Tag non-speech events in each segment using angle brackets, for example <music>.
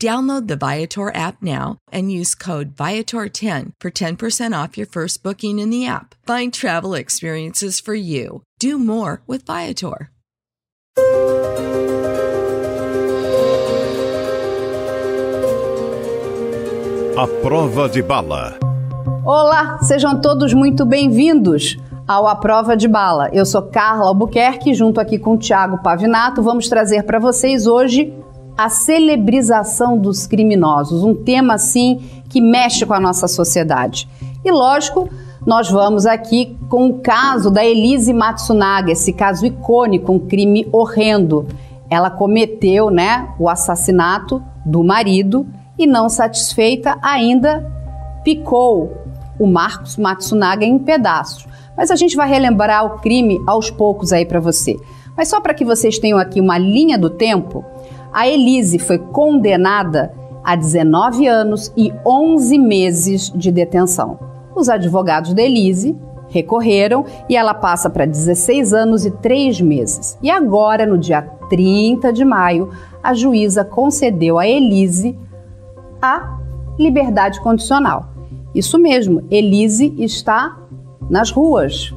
Download the Viator app now and use code Viator10 for 10% off your first booking in the app. Find travel experiences for you. Do more with Viator. A prova de bala. Olá, sejam todos muito bem-vindos ao A Prova de Bala. Eu sou Carla Albuquerque, junto aqui com o Thiago Pavinato, vamos trazer para vocês hoje a celebrização dos criminosos, um tema assim que mexe com a nossa sociedade. E lógico, nós vamos aqui com o caso da Elise Matsunaga, esse caso icônico, um crime horrendo. Ela cometeu, né, o assassinato do marido e não satisfeita ainda picou o Marcos Matsunaga em pedaços. Mas a gente vai relembrar o crime aos poucos aí para você. Mas só para que vocês tenham aqui uma linha do tempo, a Elise foi condenada a 19 anos e 11 meses de detenção. Os advogados da Elise recorreram e ela passa para 16 anos e 3 meses. E agora, no dia 30 de maio, a juíza concedeu a Elise a liberdade condicional. Isso mesmo, Elise está nas ruas,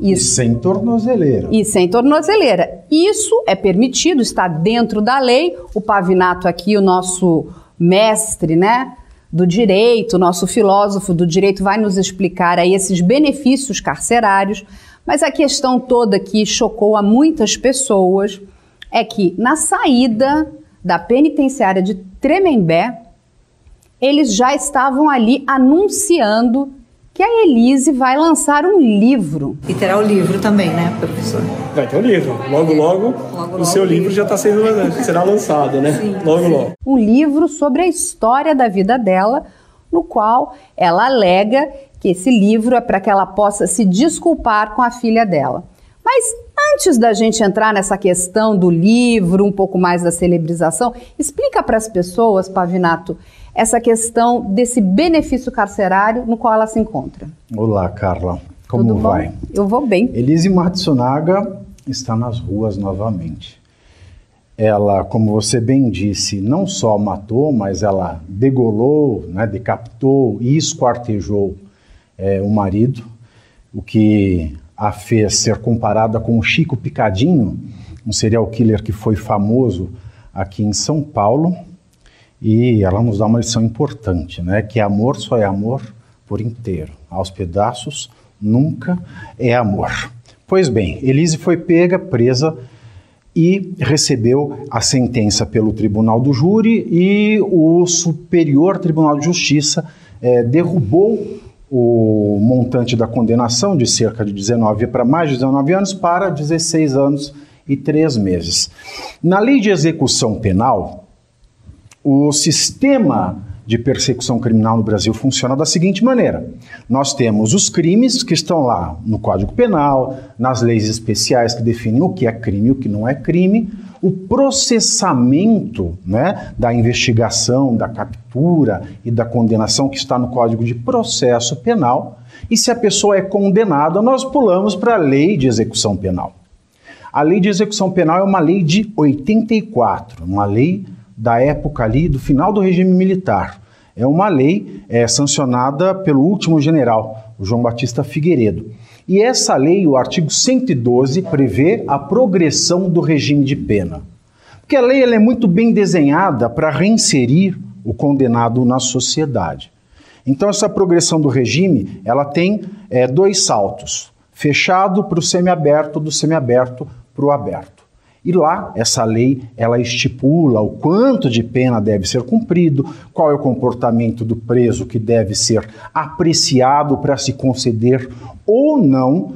isso. E sem tornozeleira. E sem tornozeleira. Isso é permitido, está dentro da lei. O Pavinato aqui, o nosso mestre, né? Do direito, nosso filósofo do direito vai nos explicar aí esses benefícios carcerários, mas a questão toda que chocou a muitas pessoas é que na saída da penitenciária de Tremembé, eles já estavam ali anunciando que a Elise vai lançar um livro. E terá o livro também, né, professor? Vai ter o livro. Logo, logo, logo o seu logo. livro já está sendo será lançado, né? Sim, logo, sim. logo. Um livro sobre a história da vida dela, no qual ela alega que esse livro é para que ela possa se desculpar com a filha dela. Mas antes da gente entrar nessa questão do livro, um pouco mais da celebrização, explica para as pessoas, Pavinato, essa questão desse benefício carcerário no qual ela se encontra. Olá, Carla. Como Tudo vai? Bom? Eu vou bem. Elise Matsunaga está nas ruas novamente. Ela, como você bem disse, não só matou, mas ela degolou, né, decapitou e esquartejou é, o marido, o que a fez ser comparada com o Chico Picadinho, um serial killer que foi famoso aqui em São Paulo e ela nos dá uma lição importante, né? Que amor só é amor por inteiro. Aos pedaços nunca é amor. Pois bem, Elise foi pega, presa e recebeu a sentença pelo Tribunal do Júri e o Superior Tribunal de Justiça é, derrubou o montante da condenação de cerca de 19 para mais de 19 anos para 16 anos e 3 meses. Na lei de execução penal, o sistema de persecução criminal no Brasil funciona da seguinte maneira: nós temos os crimes que estão lá no Código Penal, nas leis especiais que definem o que é crime e o que não é crime, o processamento né, da investigação, da captura e da condenação que está no Código de Processo Penal. E se a pessoa é condenada, nós pulamos para a lei de execução penal. A lei de execução penal é uma lei de 84, uma lei da época ali, do final do regime militar. É uma lei é, sancionada pelo último general, o João Batista Figueiredo. E essa lei, o artigo 112, prevê a progressão do regime de pena. Porque a lei é muito bem desenhada para reinserir o condenado na sociedade. Então, essa progressão do regime ela tem é, dois saltos: fechado para o semiaberto, do semiaberto para o aberto. E lá, essa lei, ela estipula o quanto de pena deve ser cumprido, qual é o comportamento do preso que deve ser apreciado para se conceder ou não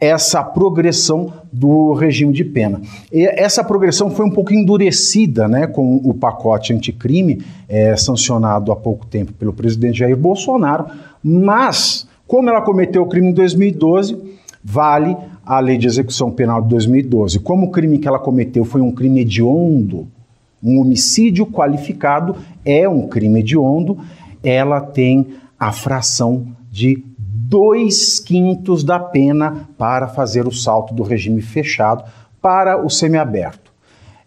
essa progressão do regime de pena. E essa progressão foi um pouco endurecida né, com o pacote anticrime, é, sancionado há pouco tempo pelo presidente Jair Bolsonaro, mas, como ela cometeu o crime em 2012, vale a lei de execução penal de 2012. Como o crime que ela cometeu foi um crime hediondo, um homicídio qualificado é um crime hediondo, ela tem a fração de dois quintos da pena para fazer o salto do regime fechado para o semiaberto.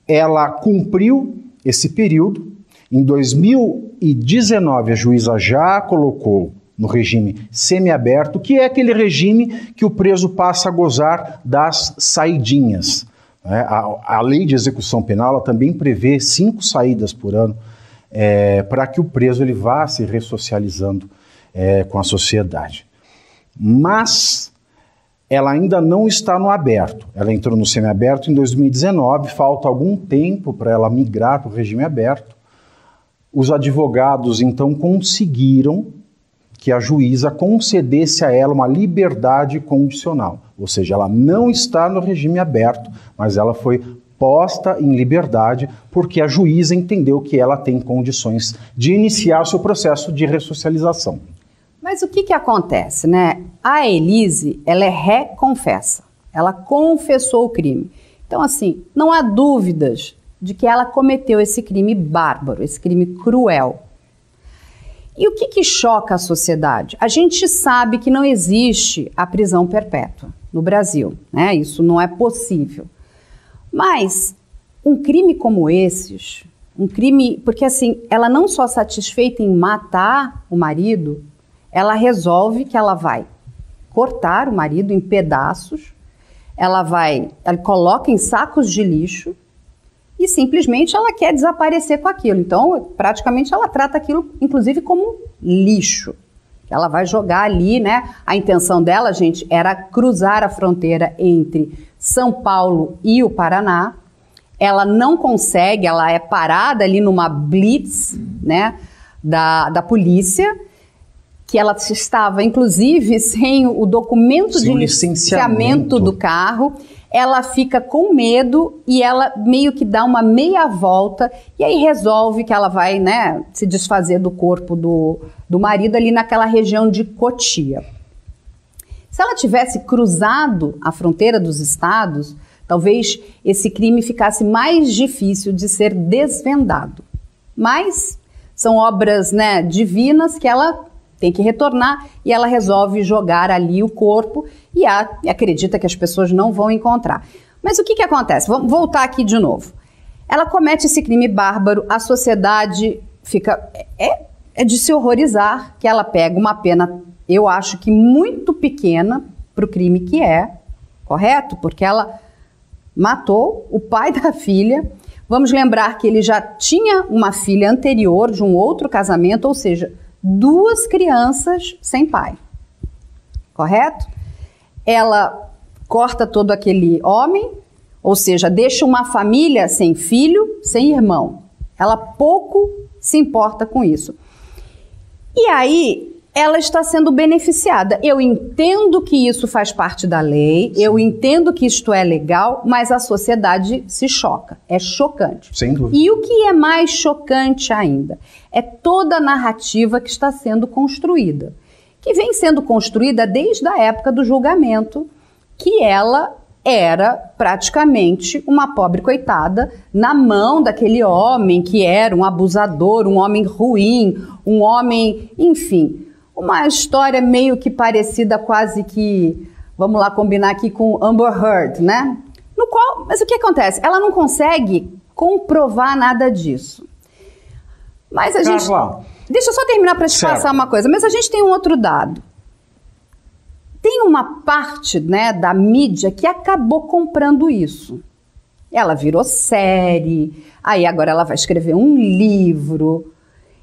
Ela cumpriu esse período. Em 2019, a juíza já colocou no regime semiaberto, que é aquele regime que o preso passa a gozar das saidinhas. Né? A, a, lei de execução penal também prevê cinco saídas por ano é, para que o preso ele vá se ressocializando é, com a sociedade. Mas ela ainda não está no aberto. Ela entrou no semiaberto em 2019, falta algum tempo para ela migrar para o regime aberto. Os advogados então conseguiram que a juíza concedesse a ela uma liberdade condicional, ou seja, ela não está no regime aberto, mas ela foi posta em liberdade porque a juíza entendeu que ela tem condições de iniciar seu processo de ressocialização. Mas o que, que acontece, né? A Elise, ela é reconfessa, ela confessou o crime. Então, assim, não há dúvidas de que ela cometeu esse crime bárbaro, esse crime cruel. E o que, que choca a sociedade? A gente sabe que não existe a prisão perpétua no Brasil, né? Isso não é possível. Mas um crime como esses, um crime, porque assim, ela não só satisfeita em matar o marido, ela resolve que ela vai cortar o marido em pedaços, ela vai, ela coloca em sacos de lixo e simplesmente ela quer desaparecer com aquilo. Então, praticamente ela trata aquilo, inclusive, como lixo. Ela vai jogar ali, né? A intenção dela, gente, era cruzar a fronteira entre São Paulo e o Paraná. Ela não consegue, ela é parada ali numa blitz, né? Da, da polícia, que ela estava, inclusive, <laughs> sem o documento sem de licenciamento. licenciamento do carro ela fica com medo e ela meio que dá uma meia volta e aí resolve que ela vai, né, se desfazer do corpo do, do marido ali naquela região de Cotia. Se ela tivesse cruzado a fronteira dos estados, talvez esse crime ficasse mais difícil de ser desvendado. Mas são obras, né, divinas que ela tem que retornar e ela resolve jogar ali o corpo e, a, acredita que as pessoas não vão encontrar. Mas o que, que acontece? Vamos voltar aqui de novo. Ela comete esse crime bárbaro, a sociedade fica. É, é de se horrorizar que ela pega uma pena, eu acho que muito pequena para o crime que é, correto? Porque ela matou o pai <laughs> da filha. Vamos lembrar que ele já tinha uma filha anterior de um outro casamento, ou seja, duas crianças sem pai. Correto? Ela corta todo aquele homem, ou seja, deixa uma família sem filho, sem irmão. Ela pouco se importa com isso. E aí, ela está sendo beneficiada. Eu entendo que isso faz parte da lei, Sim. eu entendo que isto é legal, mas a sociedade se choca. É chocante. Sem dúvida. E o que é mais chocante ainda é toda a narrativa que está sendo construída, que vem sendo construída desde a época do julgamento, que ela era praticamente uma pobre coitada na mão daquele homem que era um abusador, um homem ruim, um homem, enfim, uma história meio que parecida quase que, vamos lá combinar aqui com Amber Heard, né? No qual, mas o que acontece? Ela não consegue comprovar nada disso. Mas a gente. Deixa eu só terminar para te certo. passar uma coisa. Mas a gente tem um outro dado. Tem uma parte né, da mídia que acabou comprando isso. Ela virou série, aí agora ela vai escrever um livro.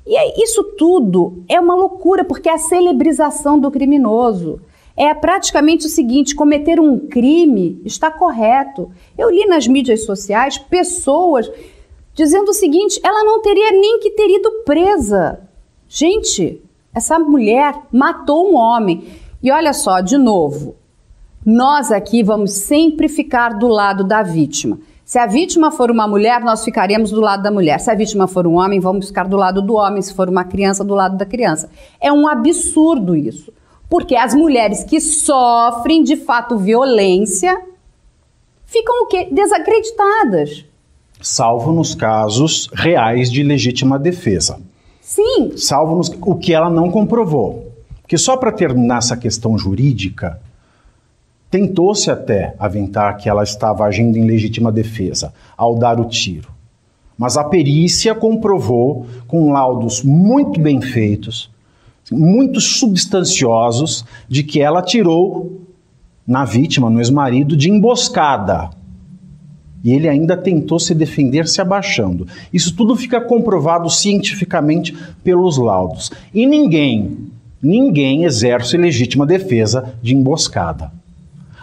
E isso tudo é uma loucura, porque é a celebrização do criminoso. É praticamente o seguinte: cometer um crime está correto. Eu li nas mídias sociais pessoas dizendo o seguinte: ela não teria nem que ter ido presa. Gente, essa mulher matou um homem. E olha só, de novo, nós aqui vamos sempre ficar do lado da vítima. Se a vítima for uma mulher, nós ficaremos do lado da mulher. Se a vítima for um homem, vamos ficar do lado do homem. Se for uma criança, do lado da criança. É um absurdo isso. Porque as mulheres que sofrem de fato violência ficam o quê? Desacreditadas. Salvo nos casos reais de legítima defesa. Sim. Salvo nos, o que ela não comprovou. Porque só para terminar essa questão jurídica, tentou-se até aventar que ela estava agindo em legítima defesa ao dar o tiro. Mas a perícia comprovou, com laudos muito bem feitos, muito substanciosos, de que ela tirou na vítima, no ex-marido, de emboscada. E ele ainda tentou se defender se abaixando. Isso tudo fica comprovado cientificamente pelos laudos. E ninguém, ninguém exerce legítima defesa de emboscada.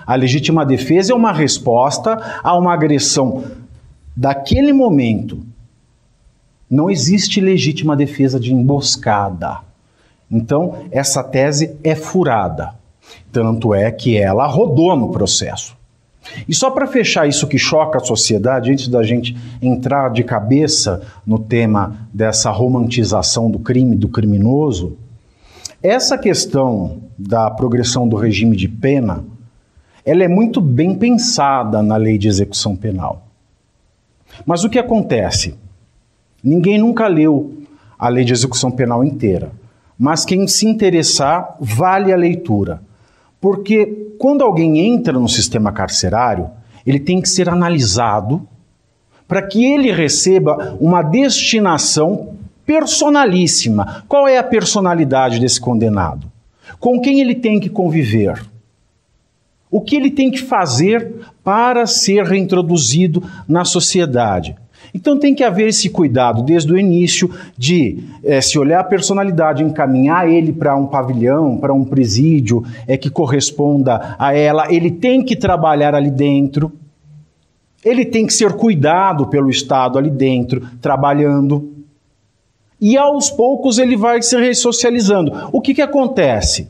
A legítima defesa é uma resposta a uma agressão daquele momento. Não existe legítima defesa de emboscada. Então, essa tese é furada. Tanto é que ela rodou no processo. E só para fechar isso que choca a sociedade, antes da gente entrar de cabeça no tema dessa romantização do crime, do criminoso, essa questão da progressão do regime de pena ela é muito bem pensada na lei de execução penal. Mas o que acontece? Ninguém nunca leu a lei de execução penal inteira, mas quem se interessar, vale a leitura. Porque quando alguém entra no sistema carcerário, ele tem que ser analisado para que ele receba uma destinação personalíssima. Qual é a personalidade desse condenado? Com quem ele tem que conviver? O que ele tem que fazer para ser reintroduzido na sociedade? Então tem que haver esse cuidado desde o início de é, se olhar a personalidade, encaminhar ele para um pavilhão, para um presídio é, que corresponda a ela. Ele tem que trabalhar ali dentro. Ele tem que ser cuidado pelo Estado ali dentro, trabalhando. E aos poucos ele vai se ressocializando. O que, que acontece?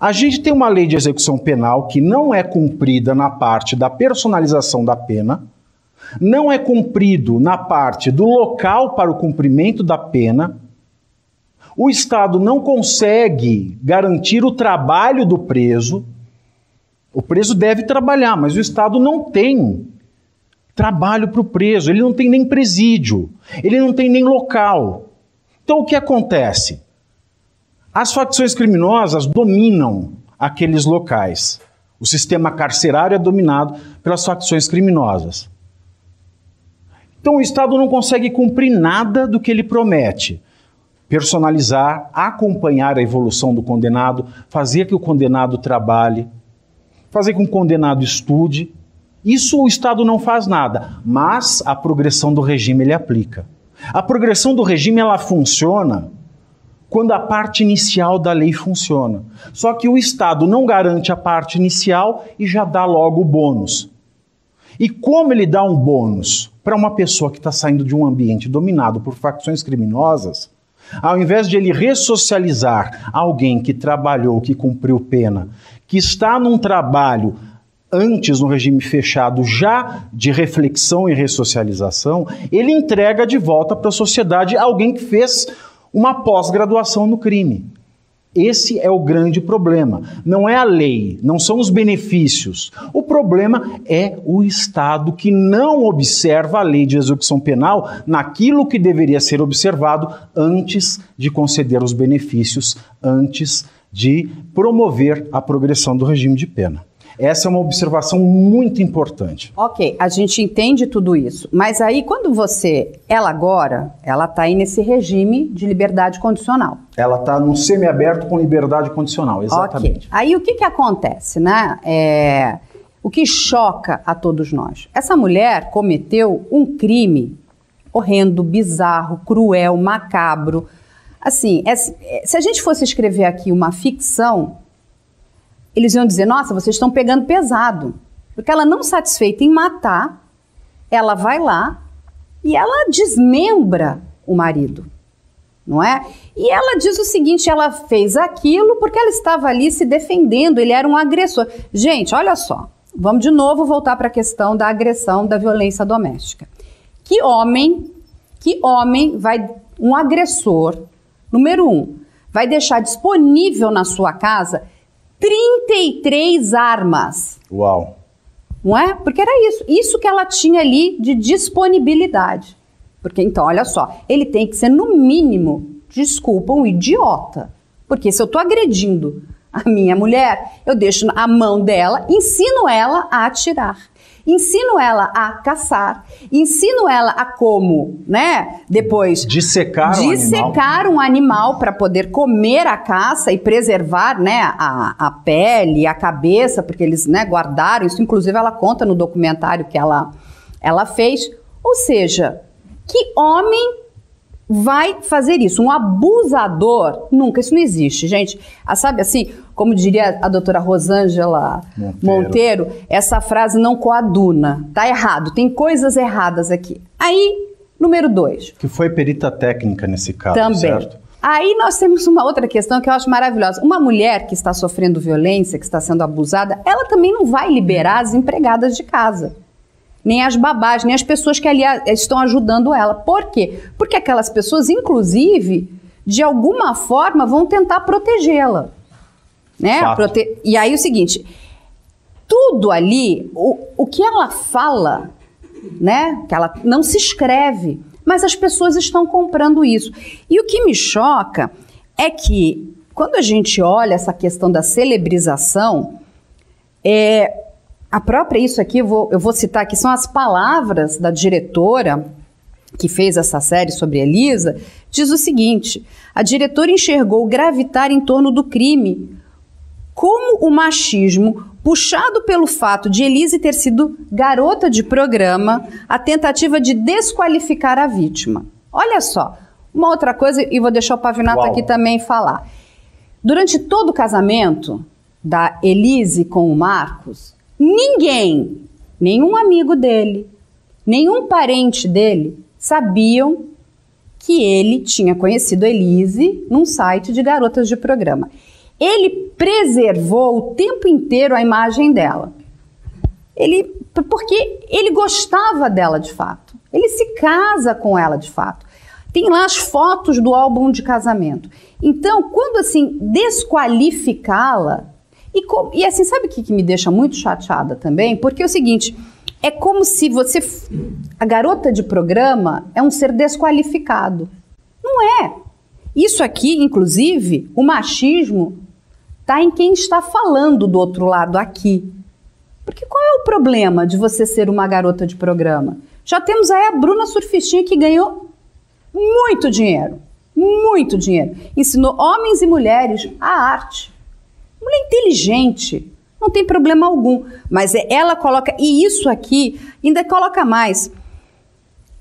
A gente tem uma lei de execução penal que não é cumprida na parte da personalização da pena, não é cumprido na parte do local para o cumprimento da pena. O Estado não consegue garantir o trabalho do preso. O preso deve trabalhar, mas o Estado não tem trabalho para o preso, ele não tem nem presídio, ele não tem nem local. Então o que acontece? As facções criminosas dominam aqueles locais. O sistema carcerário é dominado pelas facções criminosas. Então o Estado não consegue cumprir nada do que ele promete. Personalizar, acompanhar a evolução do condenado, fazer que o condenado trabalhe, fazer que o condenado estude. Isso o Estado não faz nada, mas a progressão do regime ele aplica. A progressão do regime ela funciona quando a parte inicial da lei funciona. Só que o Estado não garante a parte inicial e já dá logo o bônus. E como ele dá um bônus para uma pessoa que está saindo de um ambiente dominado por facções criminosas, ao invés de ele ressocializar alguém que trabalhou, que cumpriu pena, que está num trabalho antes no regime fechado já de reflexão e ressocialização, ele entrega de volta para a sociedade alguém que fez uma pós-graduação no crime. Esse é o grande problema. Não é a lei, não são os benefícios. O problema é o Estado que não observa a lei de execução penal naquilo que deveria ser observado antes de conceder os benefícios, antes de promover a progressão do regime de pena. Essa é uma observação muito importante. Ok, a gente entende tudo isso, mas aí quando você, ela agora, ela está aí nesse regime de liberdade condicional. Ela está num semiaberto com liberdade condicional, exatamente. Ok, aí o que que acontece, né? É, o que choca a todos nós? Essa mulher cometeu um crime horrendo, bizarro, cruel, macabro. Assim, é, se a gente fosse escrever aqui uma ficção, eles iam dizer: nossa, vocês estão pegando pesado. Porque ela, não satisfeita em matar, ela vai lá e ela desmembra o marido, não é? E ela diz o seguinte: ela fez aquilo porque ela estava ali se defendendo, ele era um agressor. Gente, olha só, vamos de novo voltar para a questão da agressão, da violência doméstica. Que homem, que homem vai, um agressor, número um, vai deixar disponível na sua casa 33 armas? Uau! Não é? Porque era isso, isso que ela tinha ali de disponibilidade. Porque então, olha só, ele tem que ser no mínimo, desculpa, um idiota. Porque se eu estou agredindo a minha mulher, eu deixo a mão dela, ensino ela a atirar ensino ela a caçar, ensino ela a como, né? Depois dissecar, dissecar um animal para poder comer a caça e preservar, né, a, a pele, a cabeça, porque eles, né, guardaram isso. Inclusive ela conta no documentário que ela ela fez. Ou seja, que homem vai fazer isso? Um abusador? Nunca, isso não existe, gente. Ah, sabe assim, como diria a doutora Rosângela Monteiro. Monteiro, essa frase não coaduna. Tá errado, tem coisas erradas aqui. Aí, número dois. Que foi perita técnica nesse caso, Também. certo? Aí nós temos uma outra questão que eu acho maravilhosa. Uma mulher que está sofrendo violência, que está sendo abusada, ela também não vai liberar as empregadas de casa nem as babás, nem as pessoas que ali estão ajudando ela. Por quê? Porque aquelas pessoas, inclusive, de alguma forma, vão tentar protegê-la. Né? Prote... E aí o seguinte, tudo ali, o, o que ela fala, né? Que ela não se escreve, mas as pessoas estão comprando isso. E o que me choca é que quando a gente olha essa questão da celebrização, é, a própria, isso aqui, eu vou, eu vou citar aqui, são as palavras da diretora que fez essa série sobre Elisa, diz o seguinte: a diretora enxergou gravitar em torno do crime como o machismo, puxado pelo fato de Elise ter sido garota de programa, a tentativa de desqualificar a vítima. Olha só, uma outra coisa, e vou deixar o Pavinato Uau. aqui também falar. Durante todo o casamento da Elise com o Marcos, Ninguém, nenhum amigo dele, nenhum parente dele sabiam que ele tinha conhecido Elise num site de garotas de programa. Ele preservou o tempo inteiro a imagem dela. Ele, porque ele gostava dela de fato. Ele se casa com ela de fato. Tem lá as fotos do álbum de casamento. Então, quando assim desqualificá-la e, com, e assim, sabe o que, que me deixa muito chateada também? Porque é o seguinte, é como se você. A garota de programa é um ser desqualificado. Não é. Isso aqui, inclusive, o machismo está em quem está falando do outro lado aqui. Porque qual é o problema de você ser uma garota de programa? Já temos aí a Bruna Surfistinha que ganhou muito dinheiro. Muito dinheiro. Ensinou homens e mulheres a arte. Mulher inteligente, não tem problema algum. Mas é, ela coloca, e isso aqui ainda coloca mais.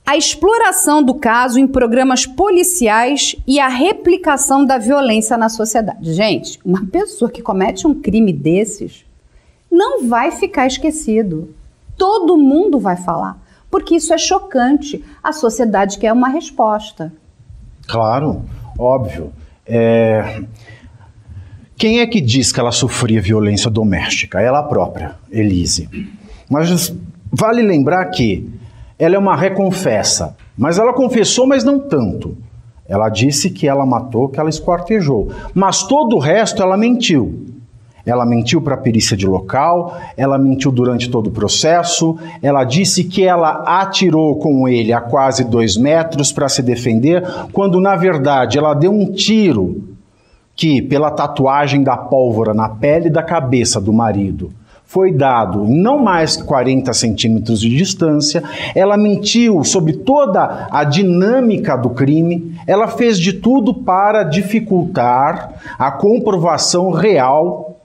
A exploração do caso em programas policiais e a replicação da violência na sociedade. Gente, uma pessoa que comete um crime desses não vai ficar esquecido. Todo mundo vai falar. Porque isso é chocante. A sociedade quer uma resposta. Claro, óbvio. É, quem é que diz que ela sofria violência doméstica? Ela própria, Elise. Mas vale lembrar que ela é uma reconfessa, mas ela confessou, mas não tanto. Ela disse que ela matou, que ela esquartejou, mas todo o resto ela mentiu. Ela mentiu para a perícia de local, ela mentiu durante todo o processo, ela disse que ela atirou com ele a quase dois metros para se defender, quando na verdade ela deu um tiro que, pela tatuagem da pólvora na pele da cabeça do marido, foi dado em não mais que 40 centímetros de distância, ela mentiu sobre toda a dinâmica do crime, ela fez de tudo para dificultar a comprovação real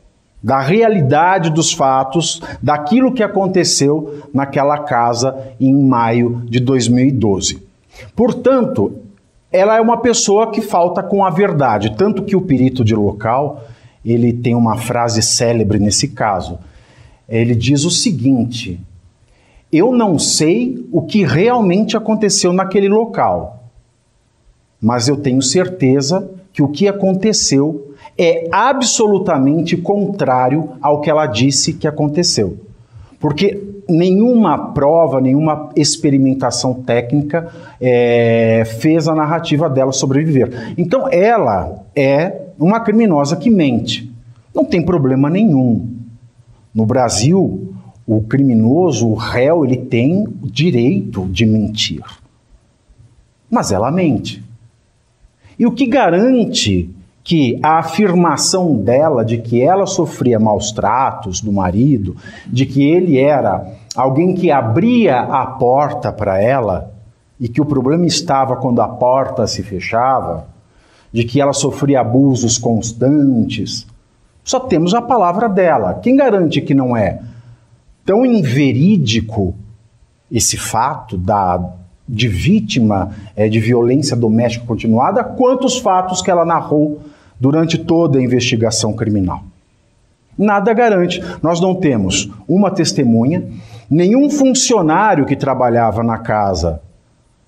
da realidade dos fatos, daquilo que aconteceu naquela casa em maio de 2012. Portanto, ela é uma pessoa que falta com a verdade, tanto que o perito de local ele tem uma frase célebre nesse caso. Ele diz o seguinte: Eu não sei o que realmente aconteceu naquele local, mas eu tenho certeza que o que aconteceu é absolutamente contrário ao que ela disse que aconteceu. Porque nenhuma prova, nenhuma experimentação técnica é, fez a narrativa dela sobreviver. Então ela é uma criminosa que mente. Não tem problema nenhum. No Brasil, o criminoso, o réu, ele tem o direito de mentir. Mas ela mente. E o que garante que a afirmação dela de que ela sofria maus tratos do marido, de que ele era alguém que abria a porta para ela e que o problema estava quando a porta se fechava, de que ela sofria abusos constantes. Só temos a palavra dela. Quem garante que não é tão inverídico esse fato da, de vítima é, de violência doméstica continuada, quanto os fatos que ela narrou durante toda a investigação criminal? Nada garante. Nós não temos uma testemunha, nenhum funcionário que trabalhava na casa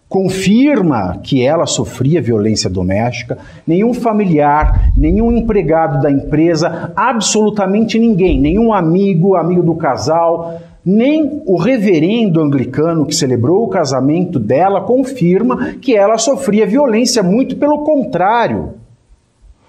confirma que ela sofria violência doméstica, nenhum familiar, nenhum empregado da empresa, absolutamente ninguém, nenhum amigo, amigo do casal, nem o reverendo anglicano que celebrou o casamento dela confirma que ela sofria violência, muito pelo contrário.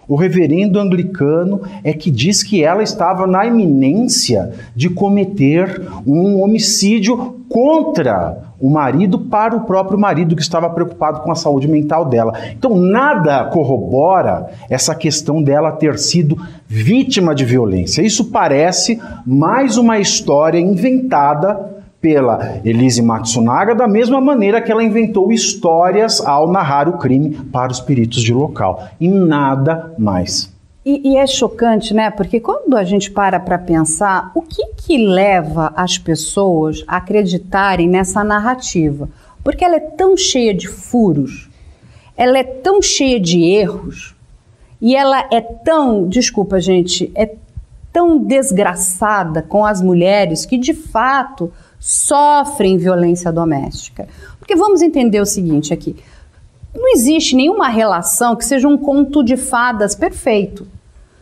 O reverendo anglicano é que diz que ela estava na iminência de cometer um homicídio contra o marido para o próprio marido que estava preocupado com a saúde mental dela. Então, nada corrobora essa questão dela ter sido vítima de violência. Isso parece mais uma história inventada pela Elise Matsunaga, da mesma maneira que ela inventou histórias ao narrar o crime para os peritos de local. E nada mais. E, e é chocante, né? Porque quando a gente para para pensar, o que que leva as pessoas a acreditarem nessa narrativa? Porque ela é tão cheia de furos, ela é tão cheia de erros, e ela é tão, desculpa gente, é tão desgraçada com as mulheres que de fato sofrem violência doméstica. Porque vamos entender o seguinte aqui: não existe nenhuma relação que seja um conto de fadas perfeito.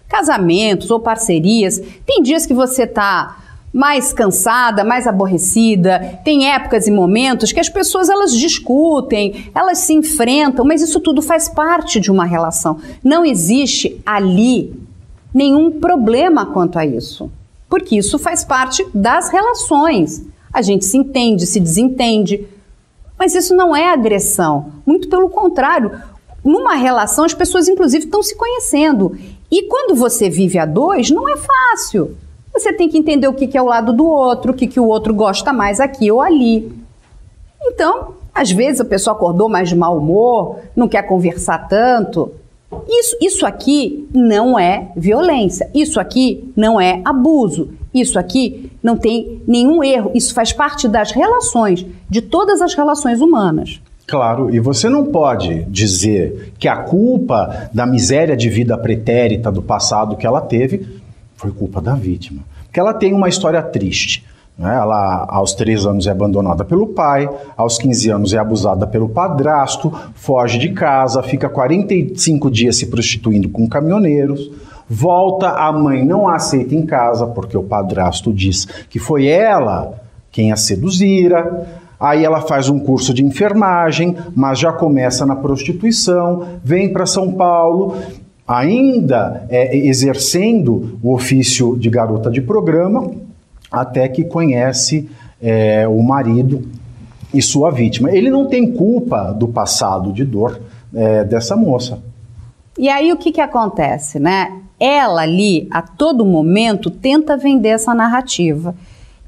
Casamentos ou parcerias, tem dias que você está mais cansada, mais aborrecida, tem épocas e momentos que as pessoas elas discutem, elas se enfrentam, mas isso tudo faz parte de uma relação. Não existe ali nenhum problema quanto a isso, porque isso faz parte das relações. A gente se entende, se desentende. Mas isso não é agressão. Muito pelo contrário. Numa relação, as pessoas, inclusive, estão se conhecendo. E quando você vive a dois, não é fácil. Você tem que entender o que é o lado do outro, o que o outro gosta mais aqui ou ali. Então, às vezes a pessoa acordou mais de mau humor, não quer conversar tanto. Isso, isso aqui não é violência, isso aqui não é abuso, isso aqui não tem nenhum erro, isso faz parte das relações, de todas as relações humanas. Claro, e você não pode dizer que a culpa da miséria de vida pretérita do passado que ela teve foi culpa da vítima. Porque ela tem uma história triste. Né? Ela, aos 3 anos, é abandonada pelo pai, aos 15 anos, é abusada pelo padrasto, foge de casa, fica 45 dias se prostituindo com caminhoneiros, volta, a mãe não a aceita em casa, porque o padrasto diz que foi ela quem a seduzira. Aí ela faz um curso de enfermagem, mas já começa na prostituição, vem para São Paulo, ainda é, exercendo o ofício de garota de programa, até que conhece é, o marido e sua vítima. Ele não tem culpa do passado de dor é, dessa moça. E aí o que, que acontece, né? Ela ali, a todo momento, tenta vender essa narrativa.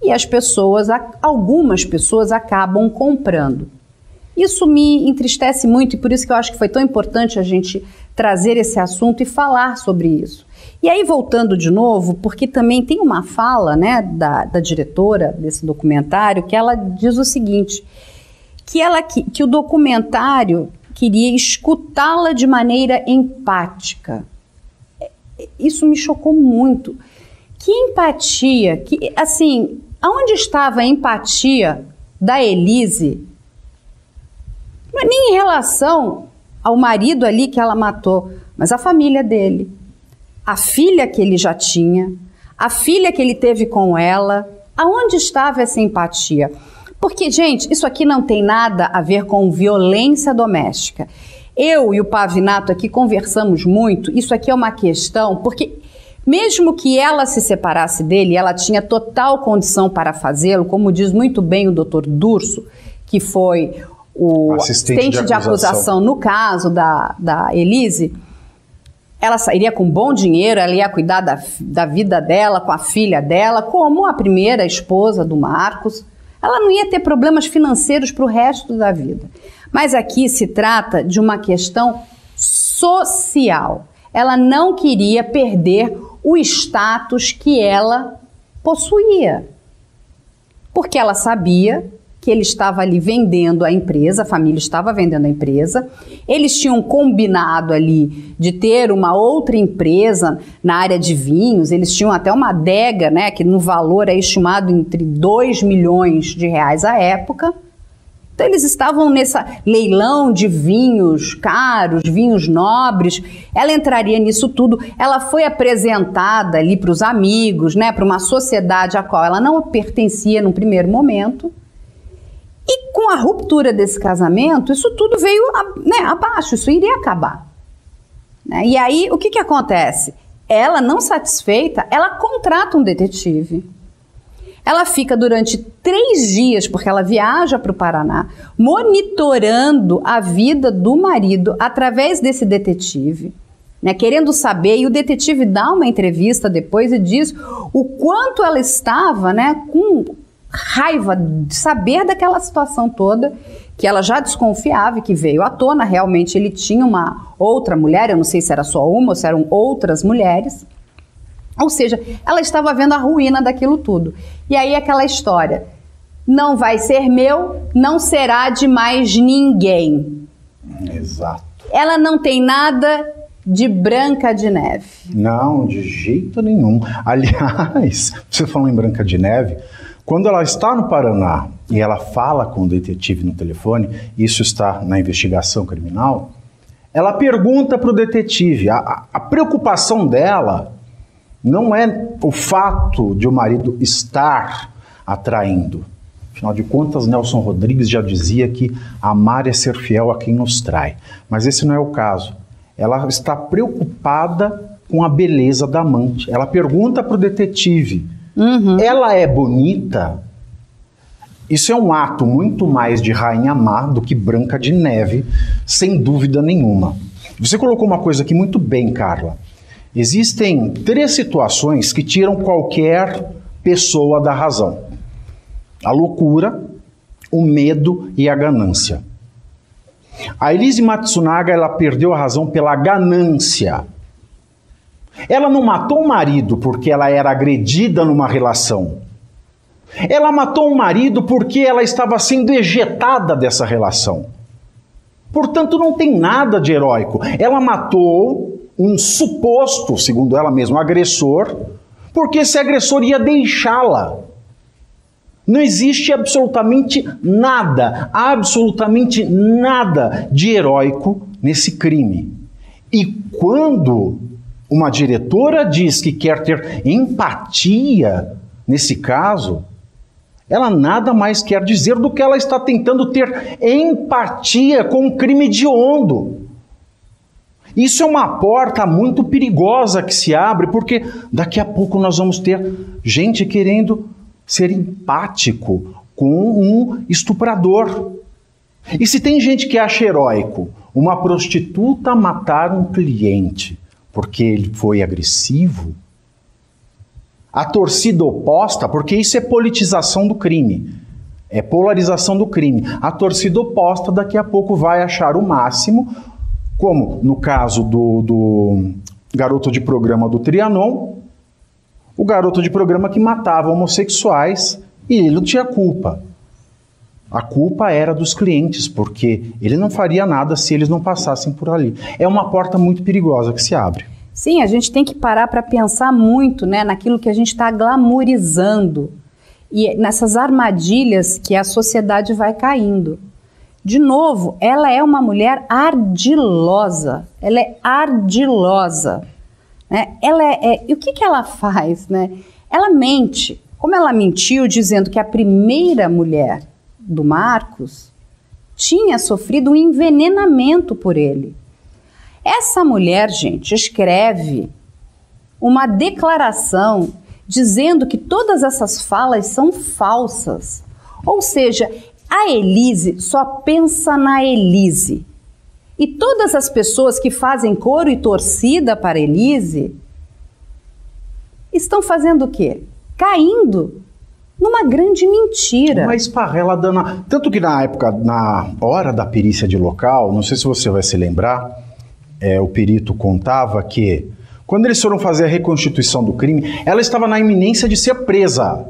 E as pessoas, algumas pessoas acabam comprando. Isso me entristece muito e por isso que eu acho que foi tão importante a gente trazer esse assunto e falar sobre isso. E aí, voltando de novo, porque também tem uma fala né, da, da diretora desse documentário que ela diz o seguinte: que, ela, que, que o documentário queria escutá-la de maneira empática. Isso me chocou muito. Que empatia, que assim, aonde estava a empatia da Elise? É nem em relação ao marido ali que ela matou, mas a família dele, a filha que ele já tinha, a filha que ele teve com ela. Aonde estava essa empatia? Porque, gente, isso aqui não tem nada a ver com violência doméstica. Eu e o Pavinato aqui conversamos muito. Isso aqui é uma questão, porque mesmo que ela se separasse dele, ela tinha total condição para fazê-lo, como diz muito bem o doutor Durso, que foi o assistente, assistente de, de, acusação. no caso da, da Elise. Ela sairia com bom dinheiro, ela ia cuidar da, da vida dela, com a filha dela, como a primeira esposa do Marcos. Ela não ia ter problemas financeiros para o resto da vida. Mas aqui se trata de uma questão social. Ela não queria perder o status que ela possuía. Porque ela sabia que ele estava ali vendendo a empresa, a família estava vendendo a empresa. Eles tinham combinado ali de ter uma outra empresa na área de vinhos, eles tinham até uma adega, né, que no valor é estimado entre 2 milhões de reais à época. Então eles estavam nessa leilão de vinhos caros, vinhos nobres. Ela entraria nisso tudo. Ela foi apresentada ali para os amigos, né, para uma sociedade a qual ela não pertencia no primeiro momento. E com a ruptura desse casamento, isso tudo veio né, abaixo, isso iria acabar. Né? E aí, o que, que acontece? Ela, não satisfeita, ela contrata um detetive. Ela fica durante três dias, porque ela viaja para o Paraná, monitorando a vida do marido através desse detetive. Né, querendo saber, e o detetive dá uma entrevista depois e diz o quanto ela estava né, com raiva de saber daquela situação toda, que ela já desconfiava e que veio à tona. Realmente ele tinha uma outra mulher, eu não sei se era só uma ou se eram outras mulheres. Ou seja, ela estava vendo a ruína daquilo tudo. E aí aquela história: não vai ser meu, não será de mais ninguém. Exato. Ela não tem nada de Branca de Neve. Não, de jeito nenhum. <laughs> Aliás, você falou em Branca de Neve, quando ela está no Paraná e ela fala com o detetive no telefone, isso está na investigação criminal, ela pergunta para o detetive. A, a preocupação dela não é o fato de o marido estar atraindo. Afinal de contas, Nelson Rodrigues já dizia que amar é ser fiel a quem nos trai. Mas esse não é o caso. Ela está preocupada com a beleza da amante. Ela pergunta para o detetive: uhum. ela é bonita? Isso é um ato muito mais de rainha má do que branca de neve, sem dúvida nenhuma. Você colocou uma coisa aqui muito bem, Carla. Existem três situações que tiram qualquer pessoa da razão: a loucura, o medo e a ganância. A Elise Matsunaga ela perdeu a razão pela ganância. Ela não matou o marido porque ela era agredida numa relação. Ela matou o marido porque ela estava sendo ejetada dessa relação. Portanto, não tem nada de heróico. Ela matou um suposto, segundo ela mesma, agressor, porque esse agressor ia deixá-la. Não existe absolutamente nada, absolutamente nada de heróico nesse crime. E quando uma diretora diz que quer ter empatia nesse caso, ela nada mais quer dizer do que ela está tentando ter empatia com um crime hediondo. Isso é uma porta muito perigosa que se abre, porque daqui a pouco nós vamos ter gente querendo ser empático com um estuprador. E se tem gente que acha heróico uma prostituta matar um cliente porque ele foi agressivo, a torcida oposta, porque isso é politização do crime, é polarização do crime. A torcida oposta daqui a pouco vai achar o máximo como no caso do, do garoto de programa do Trianon, o garoto de programa que matava homossexuais e ele não tinha culpa. A culpa era dos clientes, porque ele não faria nada se eles não passassem por ali. É uma porta muito perigosa que se abre. Sim, a gente tem que parar para pensar muito né, naquilo que a gente está glamorizando e nessas armadilhas que a sociedade vai caindo. De novo, ela é uma mulher ardilosa. Ela é ardilosa. Né? Ela é, é, e o que, que ela faz? Né? Ela mente. Como ela mentiu dizendo que a primeira mulher do Marcos tinha sofrido um envenenamento por ele. Essa mulher, gente, escreve uma declaração dizendo que todas essas falas são falsas. Ou seja, a Elise só pensa na Elise. E todas as pessoas que fazem coro e torcida para Elise estão fazendo o quê? Caindo numa grande mentira. Uma esparrela dana. Tanto que na época, na hora da perícia de local, não sei se você vai se lembrar, é, o perito contava que quando eles foram fazer a reconstituição do crime, ela estava na iminência de ser presa.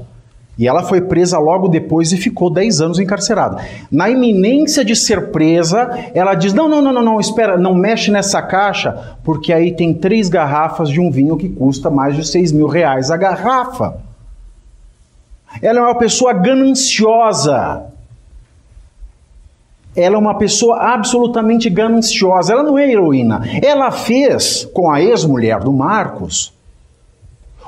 E ela foi presa logo depois e ficou 10 anos encarcerada. Na iminência de ser presa, ela diz: Não, não, não, não, não, espera, não mexe nessa caixa, porque aí tem três garrafas de um vinho que custa mais de 6 mil reais a garrafa. Ela é uma pessoa gananciosa ela é uma pessoa absolutamente gananciosa. Ela não é heroína. Ela fez com a ex-mulher do Marcos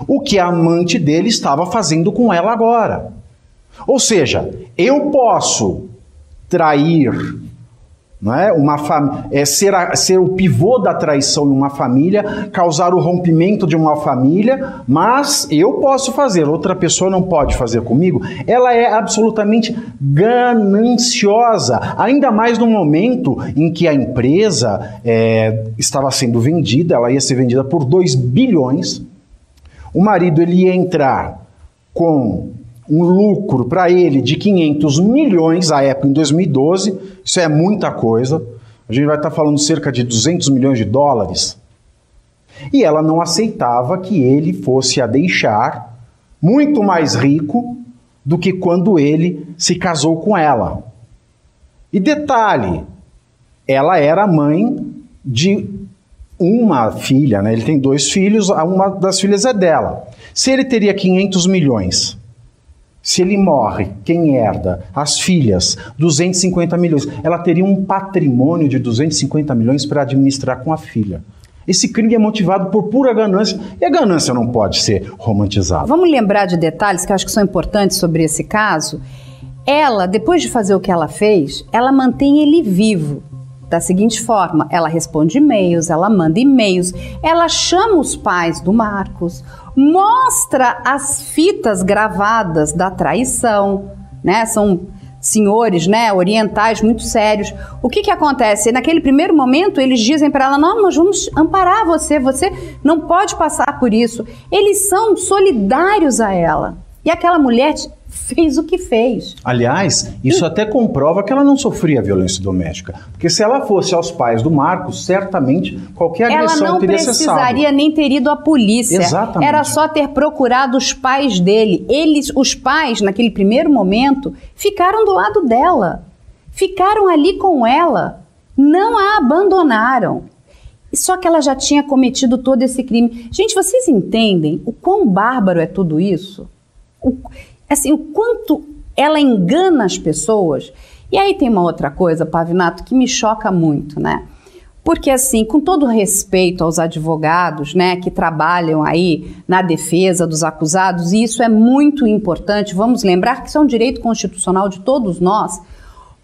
o que a amante dele estava fazendo com ela agora. Ou seja, eu posso trair não é? Uma fam... é ser, a, ser o pivô da traição em uma família, causar o rompimento de uma família, mas eu posso fazer, outra pessoa não pode fazer comigo. Ela é absolutamente gananciosa, ainda mais no momento em que a empresa é, estava sendo vendida, ela ia ser vendida por 2 bilhões. O marido ele entrar com um lucro para ele de 500 milhões à época em 2012, isso é muita coisa. A gente vai estar tá falando cerca de 200 milhões de dólares. E ela não aceitava que ele fosse a deixar muito mais rico do que quando ele se casou com ela. E detalhe, ela era mãe de uma filha, né? Ele tem dois filhos, uma das filhas é dela. Se ele teria 500 milhões se ele morre, quem herda? As filhas, 250 milhões. Ela teria um patrimônio de 250 milhões para administrar com a filha. Esse crime é motivado por pura ganância e a ganância não pode ser romantizada. Vamos lembrar de detalhes que eu acho que são importantes sobre esse caso. Ela, depois de fazer o que ela fez, ela mantém ele vivo da seguinte forma: ela responde e-mails, ela manda e-mails, ela chama os pais do Marcos, mostra as fitas gravadas da traição, né? São senhores, né, orientais muito sérios. O que que acontece? Naquele primeiro momento, eles dizem para ela: "Não, nós vamos amparar você, você não pode passar por isso". Eles são solidários a ela. E aquela mulher fez o que fez. Aliás, isso até comprova que ela não sofria violência doméstica. Porque se ela fosse aos pais do Marcos, certamente qualquer agressão teria cessado. Ela não precisaria nem ter ido à polícia. Exatamente. Era só ter procurado os pais dele. Eles, os pais, naquele primeiro momento, ficaram do lado dela. Ficaram ali com ela. Não a abandonaram. Só que ela já tinha cometido todo esse crime. Gente, vocês entendem o quão bárbaro é tudo isso? O assim, o quanto ela engana as pessoas. E aí tem uma outra coisa, Pavinato, que me choca muito, né? Porque assim, com todo respeito aos advogados, né, que trabalham aí na defesa dos acusados, e isso é muito importante, vamos lembrar que isso é um direito constitucional de todos nós,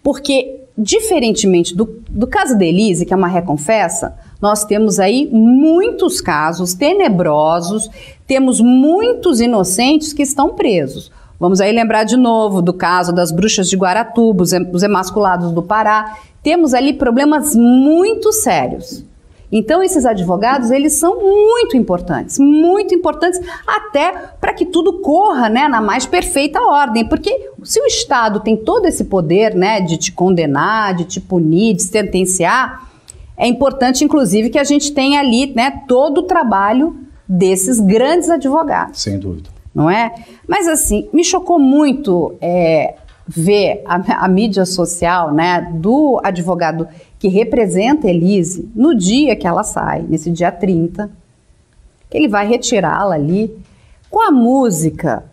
porque diferentemente do, do caso da Elise, que é uma reconfessa, nós temos aí muitos casos tenebrosos, temos muitos inocentes que estão presos. Vamos aí lembrar de novo do caso das bruxas de Guaratuba, os emasculados do Pará. Temos ali problemas muito sérios. Então esses advogados, eles são muito importantes, muito importantes até para que tudo corra, né, na mais perfeita ordem, porque se o Estado tem todo esse poder, né, de te condenar, de te punir, de sentenciar, é importante inclusive que a gente tenha ali, né, todo o trabalho desses grandes advogados. Sem dúvida não é? Mas assim, me chocou muito é, ver a, a, mídia social, né, do advogado que representa Elise no dia que ela sai, nesse dia 30, que ele vai retirá-la ali com a música,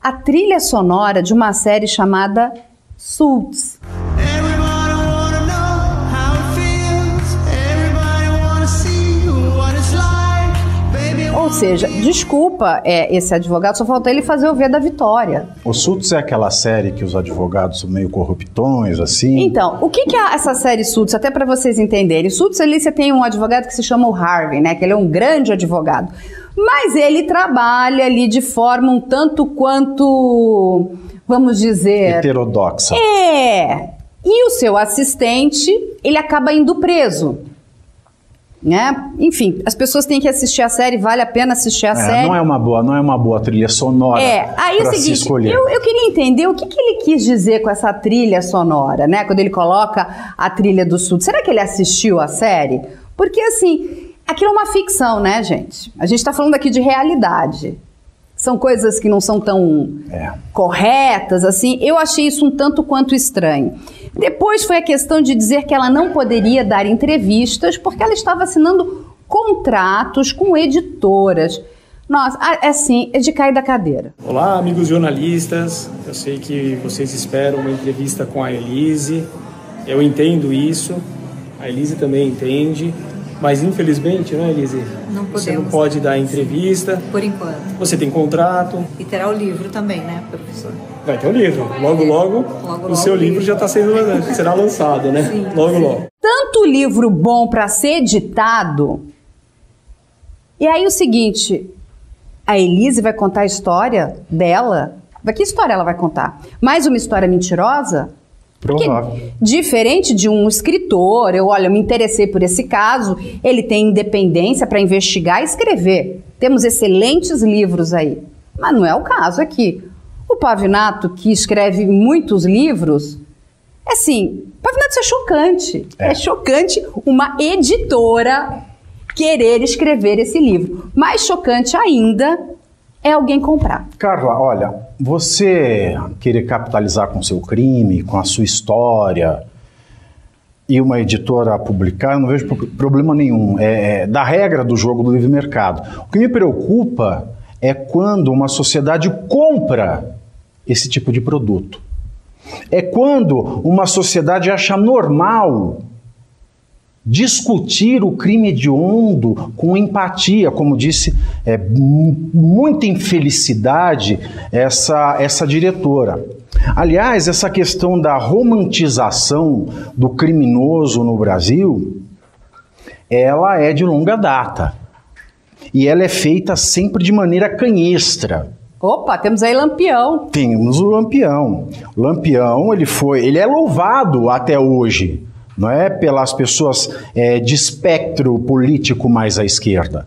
a trilha sonora de uma série chamada Suits. Ou seja, desculpa é, esse advogado, só falta ele fazer o V da Vitória. O Suits é aquela série que os advogados são meio corruptões, assim? Então, o que, que é essa série Suits? Até para vocês entenderem. Suits ali você tem um advogado que se chama o Harvey, né? Que ele é um grande advogado. Mas ele trabalha ali de forma um tanto quanto, vamos dizer... Heterodoxa. É. E o seu assistente, ele acaba indo preso né? Enfim, as pessoas têm que assistir a série, vale a pena assistir a É, série. não é uma boa, não é uma boa trilha sonora. É, aí é o seguinte, eu, eu queria entender o que, que ele quis dizer com essa trilha sonora, né? Quando ele coloca a trilha do sul. Será que ele assistiu a série? Porque, assim, aquilo é uma ficção, né, gente? A gente tá falando aqui de realidade. São coisas que não são tão É. corretas, assim. Eu achei isso um tanto quanto estranho. Depois foi a questão de dizer que ela não poderia dar entrevistas porque ela estava assinando contratos com editoras. Nossa, assim, é de cair da cadeira. Olá, amigos jornalistas. Eu sei que vocês esperam uma entrevista com a Elise. Eu entendo isso. A Elise também entende. Mas infelizmente, né, Elise? Não Você não podemos. pode dar entrevista. Por enquanto. Você tem contrato. E terá o livro também, né, professor? Vai ter o livro. Logo, logo, Logo, o seu o livro livro. já está sendo será lançado, né? Sim, logo, sim. logo. Tanto livro bom para ser editado. E aí o seguinte, a Elise vai contar a história dela. Mas Que história ela vai contar? Mais uma história mentirosa? Porque, Provável. diferente de um escritor, eu, olha, eu me interessei por esse caso, ele tem independência para investigar e escrever. Temos excelentes livros aí. Mas não é o caso aqui. O Pavinato, que escreve muitos livros, é assim, Pavinato, isso é chocante. É. chocante uma editora querer escrever esse livro. Mais chocante ainda é alguém comprar. Carla, olha, você querer capitalizar com seu crime, com a sua história, e uma editora publicar, eu não vejo pro- problema nenhum. É, é da regra do jogo do livre mercado. O que me preocupa é quando uma sociedade compra esse tipo de produto. É quando uma sociedade acha normal discutir o crime hediondo com empatia, como disse, é, mu- muita infelicidade essa, essa diretora. Aliás, essa questão da romantização do criminoso no Brasil, ela é de longa data. E ela é feita sempre de maneira canhestra. Opa, temos aí Lampião. Temos o Lampião. O Lampião, ele foi, ele é louvado até hoje, não é pelas pessoas é, de espectro político mais à esquerda.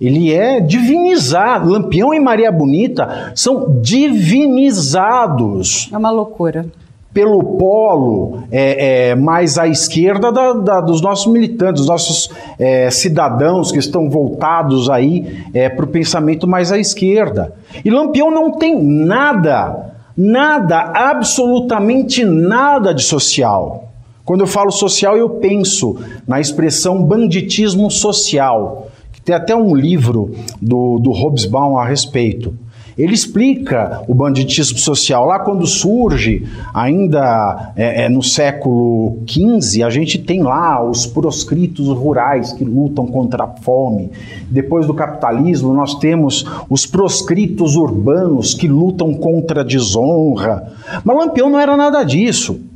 Ele é divinizado. Lampião e Maria Bonita são divinizados É uma loucura. pelo polo é, é, mais à esquerda da- da- dos nossos militantes, dos nossos é, cidadãos que estão voltados aí para o pensamento mais à esquerda. E Lampião não tem nada, nada, absolutamente nada de social. Quando eu falo social, eu penso na expressão banditismo social, que tem até um livro do, do Hobsbawm a respeito. Ele explica o banditismo social. Lá quando surge, ainda é, é, no século XV, a gente tem lá os proscritos rurais que lutam contra a fome. Depois do capitalismo, nós temos os proscritos urbanos que lutam contra a desonra. Mas Lampião não era nada disso.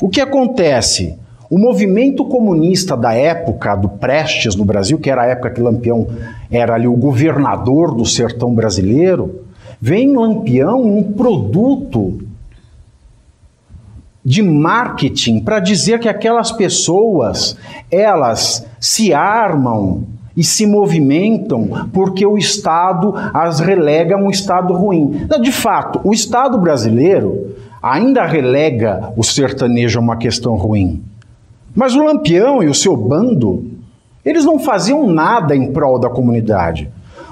O que acontece? O movimento comunista da época do Prestes no Brasil, que era a época que Lampião era ali o governador do sertão brasileiro, vem em Lampião um produto de marketing para dizer que aquelas pessoas, elas se armam e se movimentam porque o Estado as relega a um Estado ruim. De fato, o Estado brasileiro ainda relega o sertanejo a uma questão ruim. Mas o Lampião e o seu bando, eles não faziam nada em prol da comunidade.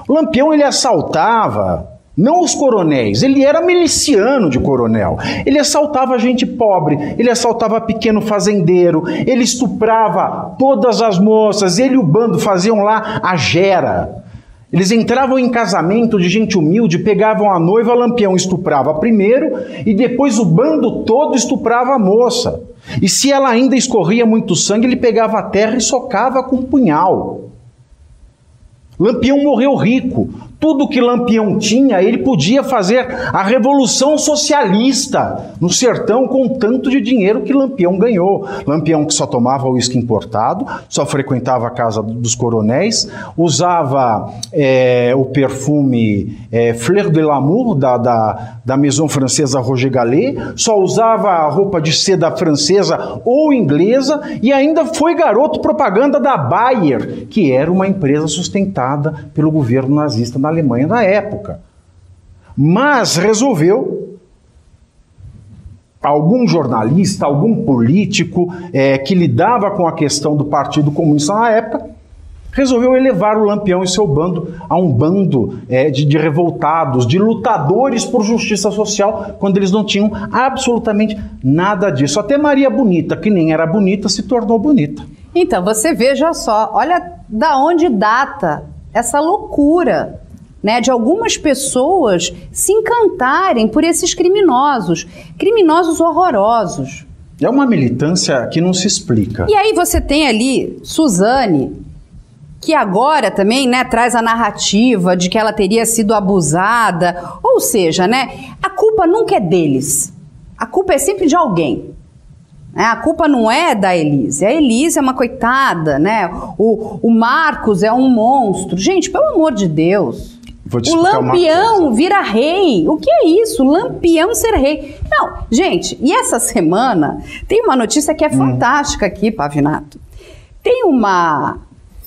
O Lampião ele assaltava não os coronéis, ele era miliciano de coronel. Ele assaltava gente pobre, ele assaltava pequeno fazendeiro, ele estuprava todas as moças, ele e o bando faziam lá a gera. Eles entravam em casamento de gente humilde, pegavam a noiva, Lampião estuprava primeiro e depois o bando todo estuprava a moça. E se ela ainda escorria muito sangue, ele pegava a terra e socava com um punhal. Lampião morreu rico. Tudo que Lampião tinha, ele podia fazer a revolução socialista no sertão com tanto de dinheiro que Lampião ganhou. Lampião que só tomava uísque importado, só frequentava a casa dos coronéis, usava é, o perfume é, Fleur de l'Amour da, da, da Maison Francesa Roger Gallet, só usava a roupa de seda francesa ou inglesa e ainda foi garoto propaganda da Bayer, que era uma empresa sustentada pelo governo nazista na Alemanha na época. Mas resolveu algum jornalista, algum político é, que lidava com a questão do Partido Comunista na época, resolveu elevar o Lampião e seu bando a um bando é, de, de, revoltados, de lutadores por justiça social, quando eles não tinham absolutamente nada disso. Até Maria Bonita, que nem era bonita, se tornou bonita. Então, você veja só, olha da onde data essa loucura né, de algumas pessoas se encantarem por esses criminosos, criminosos horrorosos. É uma militância que não se explica. E aí você tem ali Suzane, que agora também né, traz a narrativa de que ela teria sido abusada. Ou seja, né, a culpa nunca é deles. A culpa é sempre de alguém. É, a culpa não é da Elise. A Elise é uma coitada, né? O, o Marcos é um monstro. Gente, pelo amor de Deus. O Lampião vira rei. O que é isso? Lampião ser rei. Não, gente, e essa semana tem uma notícia que é hum. fantástica aqui, Pavinato. Tem uma,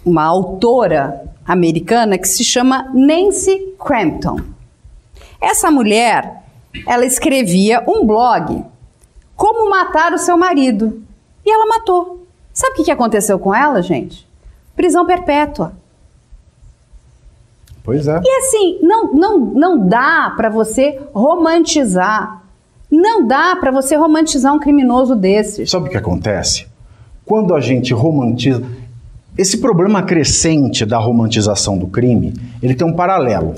uma autora americana que se chama Nancy Crampton. Essa mulher, ela escrevia um blog como matar o seu marido. E ela matou. Sabe o que aconteceu com ela, gente? Prisão perpétua. Pois é. E assim, não, não, não dá para você romantizar. Não dá para você romantizar um criminoso desses. Sabe o que acontece? Quando a gente romantiza. Esse problema crescente da romantização do crime, ele tem um paralelo,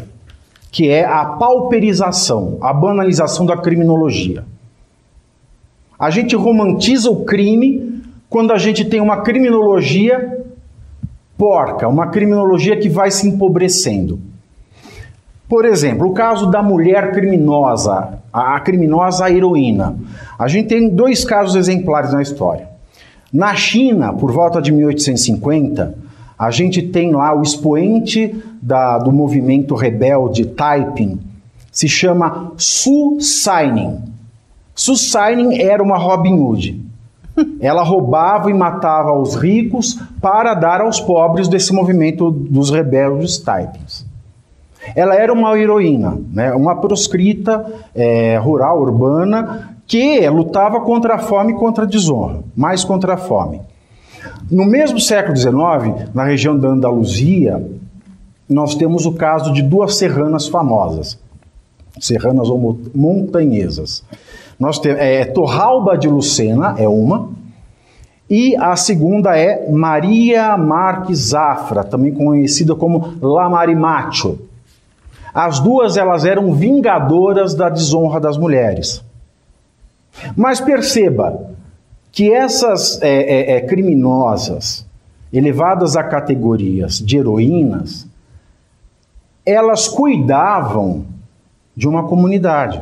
que é a pauperização, a banalização da criminologia. A gente romantiza o crime quando a gente tem uma criminologia porca, uma criminologia que vai se empobrecendo. Por exemplo, o caso da mulher criminosa, a criminosa heroína. A gente tem dois casos exemplares na história. Na China, por volta de 1850, a gente tem lá o expoente da, do movimento rebelde Taiping, se chama Su Saining. Susainin era uma Robin Hood. Ela roubava e matava os ricos para dar aos pobres desse movimento dos rebeldes taipings. Ela era uma heroína, né? uma proscrita é, rural, urbana, que lutava contra a fome e contra a desonra, mais contra a fome. No mesmo século XIX, na região da Andaluzia, nós temos o caso de duas serranas famosas, serranas ou montanhesas. Nós temos é, Torralba de Lucena, é uma, e a segunda é Maria Marques Zafra, também conhecida como La Marimacho. As duas elas eram vingadoras da desonra das mulheres. Mas perceba que essas é, é, é criminosas, elevadas a categorias de heroínas, elas cuidavam de uma comunidade.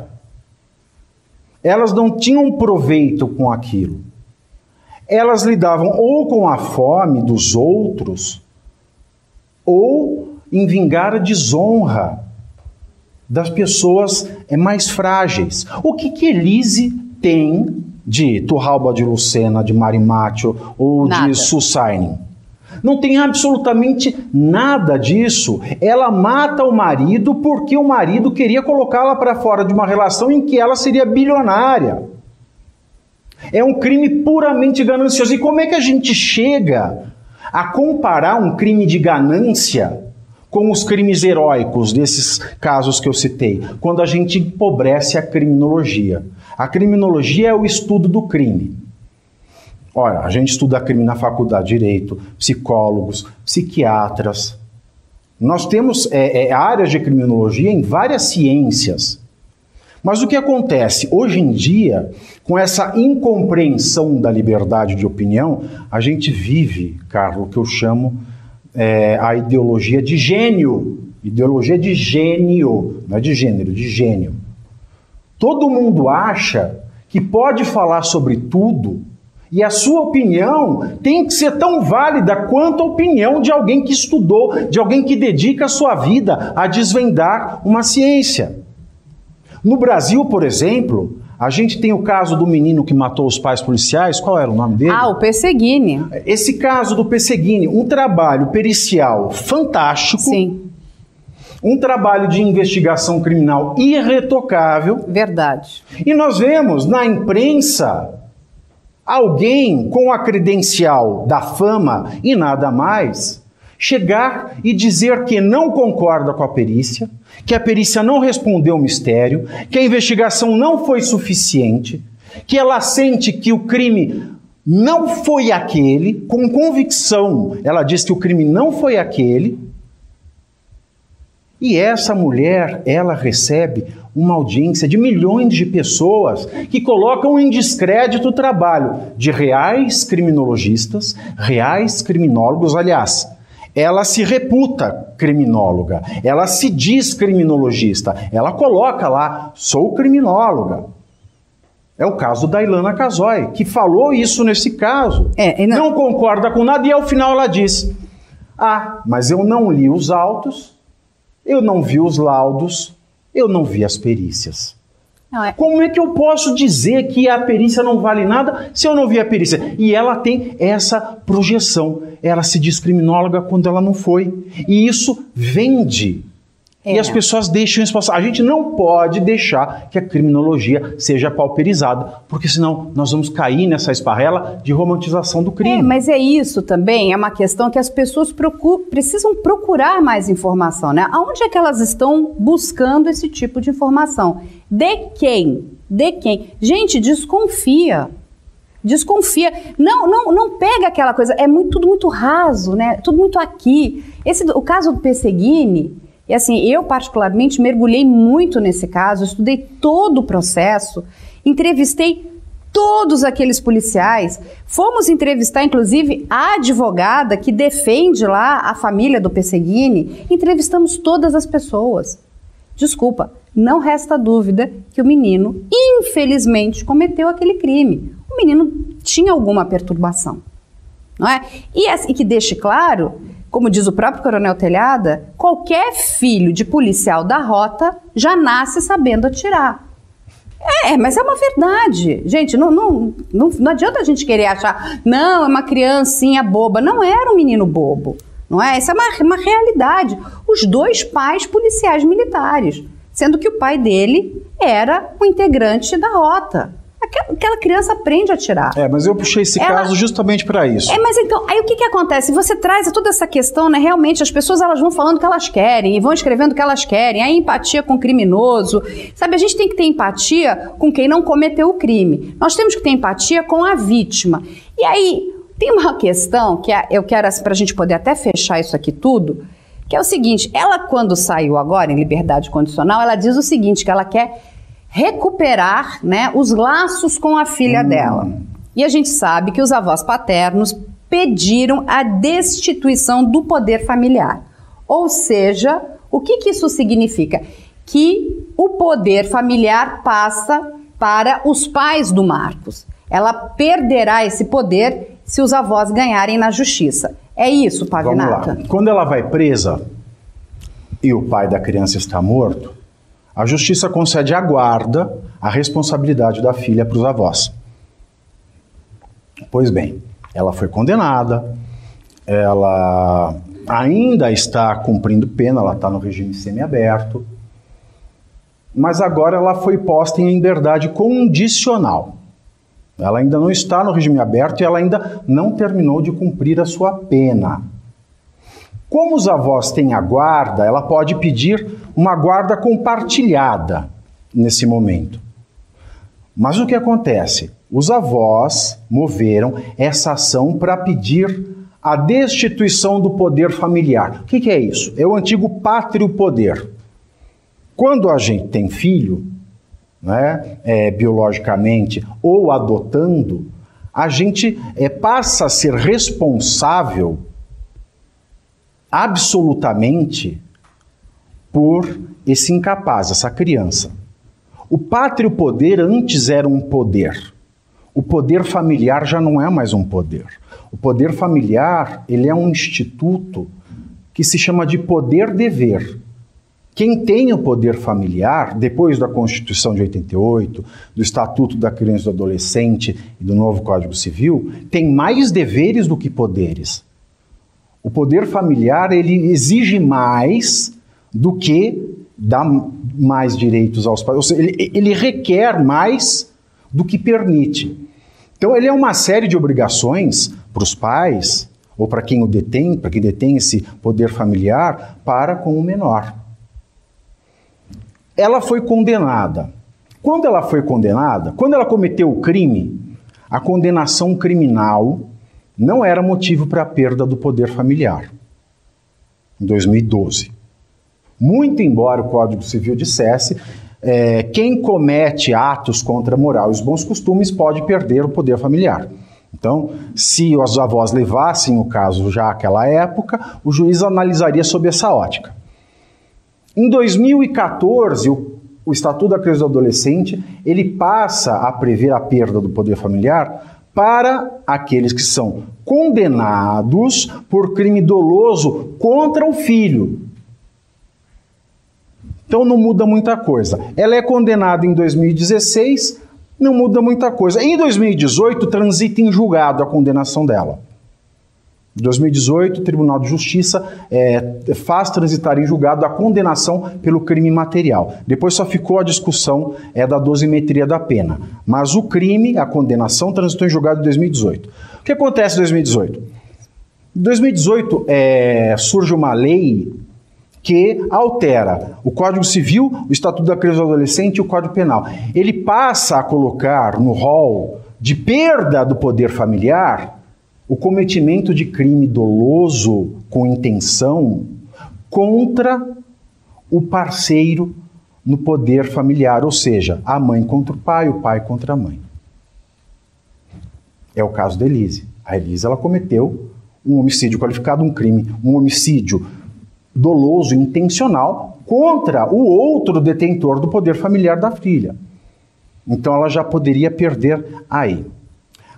Elas não tinham proveito com aquilo. Elas lidavam ou com a fome dos outros, ou em vingar a desonra das pessoas é, mais frágeis. O que, que Elise tem de Turralba de Lucena, de Marimácio ou Nada. de Sussainen? Não tem absolutamente nada disso. Ela mata o marido porque o marido queria colocá-la para fora de uma relação em que ela seria bilionária. É um crime puramente ganancioso. E como é que a gente chega a comparar um crime de ganância com os crimes heróicos desses casos que eu citei? Quando a gente empobrece a criminologia. A criminologia é o estudo do crime. Olha, a gente estuda crime na faculdade de direito, psicólogos, psiquiatras. Nós temos é, é, áreas de criminologia em várias ciências. Mas o que acontece? Hoje em dia, com essa incompreensão da liberdade de opinião, a gente vive, Carlos, o que eu chamo é, a ideologia de gênio. Ideologia de gênio, não é de gênero, de gênio. Todo mundo acha que pode falar sobre tudo e a sua opinião tem que ser tão válida quanto a opinião de alguém que estudou, de alguém que dedica a sua vida a desvendar uma ciência. No Brasil, por exemplo, a gente tem o caso do menino que matou os pais policiais. Qual era o nome dele? Ah, o Pesseguini. Esse caso do Pesseguini, um trabalho pericial fantástico. Sim. Um trabalho de investigação criminal irretocável. Verdade. E nós vemos na imprensa alguém com a credencial da fama e nada mais chegar e dizer que não concorda com a perícia, que a perícia não respondeu o mistério, que a investigação não foi suficiente, que ela sente que o crime não foi aquele, com convicção, ela diz que o crime não foi aquele. E essa mulher, ela recebe uma audiência de milhões de pessoas que colocam em descrédito o trabalho de reais criminologistas, reais criminólogos, aliás, ela se reputa criminóloga, ela se diz criminologista, ela coloca lá, sou criminóloga. É o caso da Ilana Casoy, que falou isso nesse caso. É, não... não concorda com nada e ao final ela diz: Ah, mas eu não li os autos, eu não vi os laudos, eu não vi as perícias. É... Como é que eu posso dizer que a perícia não vale nada se eu não vi a perícia? E ela tem essa projeção. Ela se diz criminóloga quando ela não foi. E isso vende é. E as pessoas deixam isso passar. A gente não pode deixar que a criminologia seja pauperizada, porque senão nós vamos cair nessa esparrela de romantização do crime. É, mas é isso também, é uma questão que as pessoas precisam procurar mais informação, né? Aonde é que elas estão buscando esse tipo de informação? De quem? De quem? Gente, desconfia. Desconfia. Não, não, não pega aquela coisa. É muito, tudo muito raso, né? Tudo muito aqui. Esse, o caso do Pesseguini, e assim, eu particularmente mergulhei muito nesse caso, estudei todo o processo, entrevistei todos aqueles policiais. Fomos entrevistar, inclusive, a advogada que defende lá a família do Pesseguini. Entrevistamos todas as pessoas. Desculpa, não resta dúvida que o menino, infelizmente, cometeu aquele crime. O menino tinha alguma perturbação, não é? E, e que deixe claro como diz o próprio Coronel Telhada, qualquer filho de policial da rota já nasce sabendo atirar. É, mas é uma verdade. Gente, não, não, não, não adianta a gente querer achar, não, é uma criancinha boba. Não era um menino bobo, não é? Essa é uma, uma realidade. Os dois pais policiais militares, sendo que o pai dele era um integrante da rota aquela criança aprende a tirar. É, mas eu puxei esse Ela... caso justamente para isso. É, mas então, aí o que que acontece? Você traz toda essa questão, né? Realmente as pessoas elas vão falando o que elas querem e vão escrevendo o que elas querem. A empatia com o criminoso. Sabe, a gente tem que ter empatia com quem não cometeu o crime. Nós temos que ter empatia com a vítima. E aí, tem uma questão que é, eu quero, assim, para a gente poder até fechar isso aqui tudo, que é o seguinte: ela, quando saiu agora em liberdade condicional, ela diz o seguinte: que ela quer recuperar né, os laços com a filha hum. dela. E a gente sabe que os avós paternos pediram a destituição do poder familiar. Ou seja, o que, que isso significa? Que o poder familiar passa para os pais do Marcos. Ela perderá esse poder se os avós ganharem na justiça. É isso, Pavinata? Quando ela vai presa e o pai da criança está morto, a justiça concede à guarda a responsabilidade da filha para os avós. Pois bem, ela foi condenada, ela ainda está cumprindo pena, ela está no regime semiaberto, mas agora ela foi posta em liberdade condicional. Ela ainda não está no regime aberto e ela ainda não terminou de cumprir a sua pena. Como os avós têm a guarda, ela pode pedir uma guarda compartilhada nesse momento. Mas o que acontece? Os avós moveram essa ação para pedir a destituição do poder familiar. O que, que é isso? É o antigo pátrio poder. Quando a gente tem filho, né, é, biologicamente, ou adotando, a gente é, passa a ser responsável absolutamente por esse incapaz, essa criança. O pátrio poder antes era um poder. O poder familiar já não é mais um poder. O poder familiar, ele é um instituto que se chama de poder-dever. Quem tem o poder familiar, depois da Constituição de 88, do Estatuto da Criança e do Adolescente e do novo Código Civil, tem mais deveres do que poderes. O poder familiar, ele exige mais do que dar mais direitos aos pais. Ou seja, ele, ele requer mais do que permite. Então, ele é uma série de obrigações para os pais, ou para quem o detém, para quem detém esse poder familiar, para com o menor. Ela foi condenada. Quando ela foi condenada, quando ela cometeu o crime, a condenação criminal não era motivo para a perda do poder familiar. Em 2012. Muito embora o Código Civil dissesse é, quem comete atos contra a moral e os bons costumes pode perder o poder familiar. Então, se os avós levassem o caso já àquela época, o juiz analisaria sob essa ótica. Em 2014, o, o Estatuto da Criança e do Adolescente ele passa a prever a perda do poder familiar para aqueles que são condenados por crime doloso contra o filho. Então não muda muita coisa. Ela é condenada em 2016, não muda muita coisa. Em 2018, transita em julgado a condenação dela. Em 2018, o Tribunal de Justiça é, faz transitar em julgado a condenação pelo crime material. Depois só ficou a discussão é, da dosimetria da pena. Mas o crime, a condenação, transitou em julgado em 2018. O que acontece em 2018? Em 2018 é, surge uma lei que altera o Código Civil, o Estatuto da Criança e do Adolescente e o Código Penal. Ele passa a colocar no rol de perda do poder familiar o cometimento de crime doloso com intenção contra o parceiro no poder familiar, ou seja, a mãe contra o pai, o pai contra a mãe. É o caso da Elise. A Elise ela cometeu um homicídio qualificado, um crime, um homicídio doloso, intencional, contra o outro detentor do poder familiar da filha. Então ela já poderia perder aí.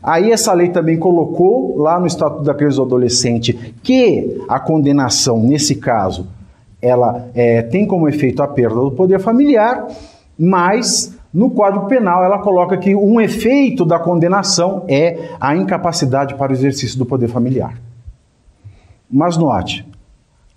Aí essa lei também colocou lá no Estatuto da Criança e do Adolescente que a condenação, nesse caso, ela é, tem como efeito a perda do poder familiar, mas no Código Penal ela coloca que um efeito da condenação é a incapacidade para o exercício do poder familiar. Mas note,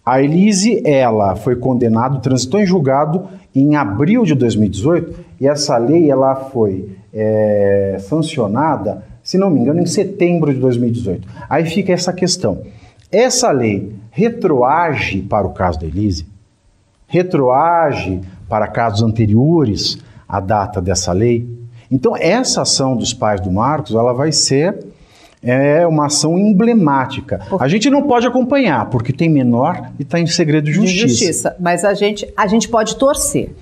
a Elise, ela foi condenada, transitou em julgado em abril de 2018 e essa lei ela foi é, sancionada, se não me engano, em setembro de 2018. Aí fica essa questão. Essa lei retroage para o caso da Elise? Retroage para casos anteriores à data dessa lei? Então, essa ação dos pais do Marcos, ela vai ser é uma ação emblemática. A gente não pode acompanhar, porque tem menor e está em segredo de justiça. de justiça. Mas a gente, a gente pode torcer.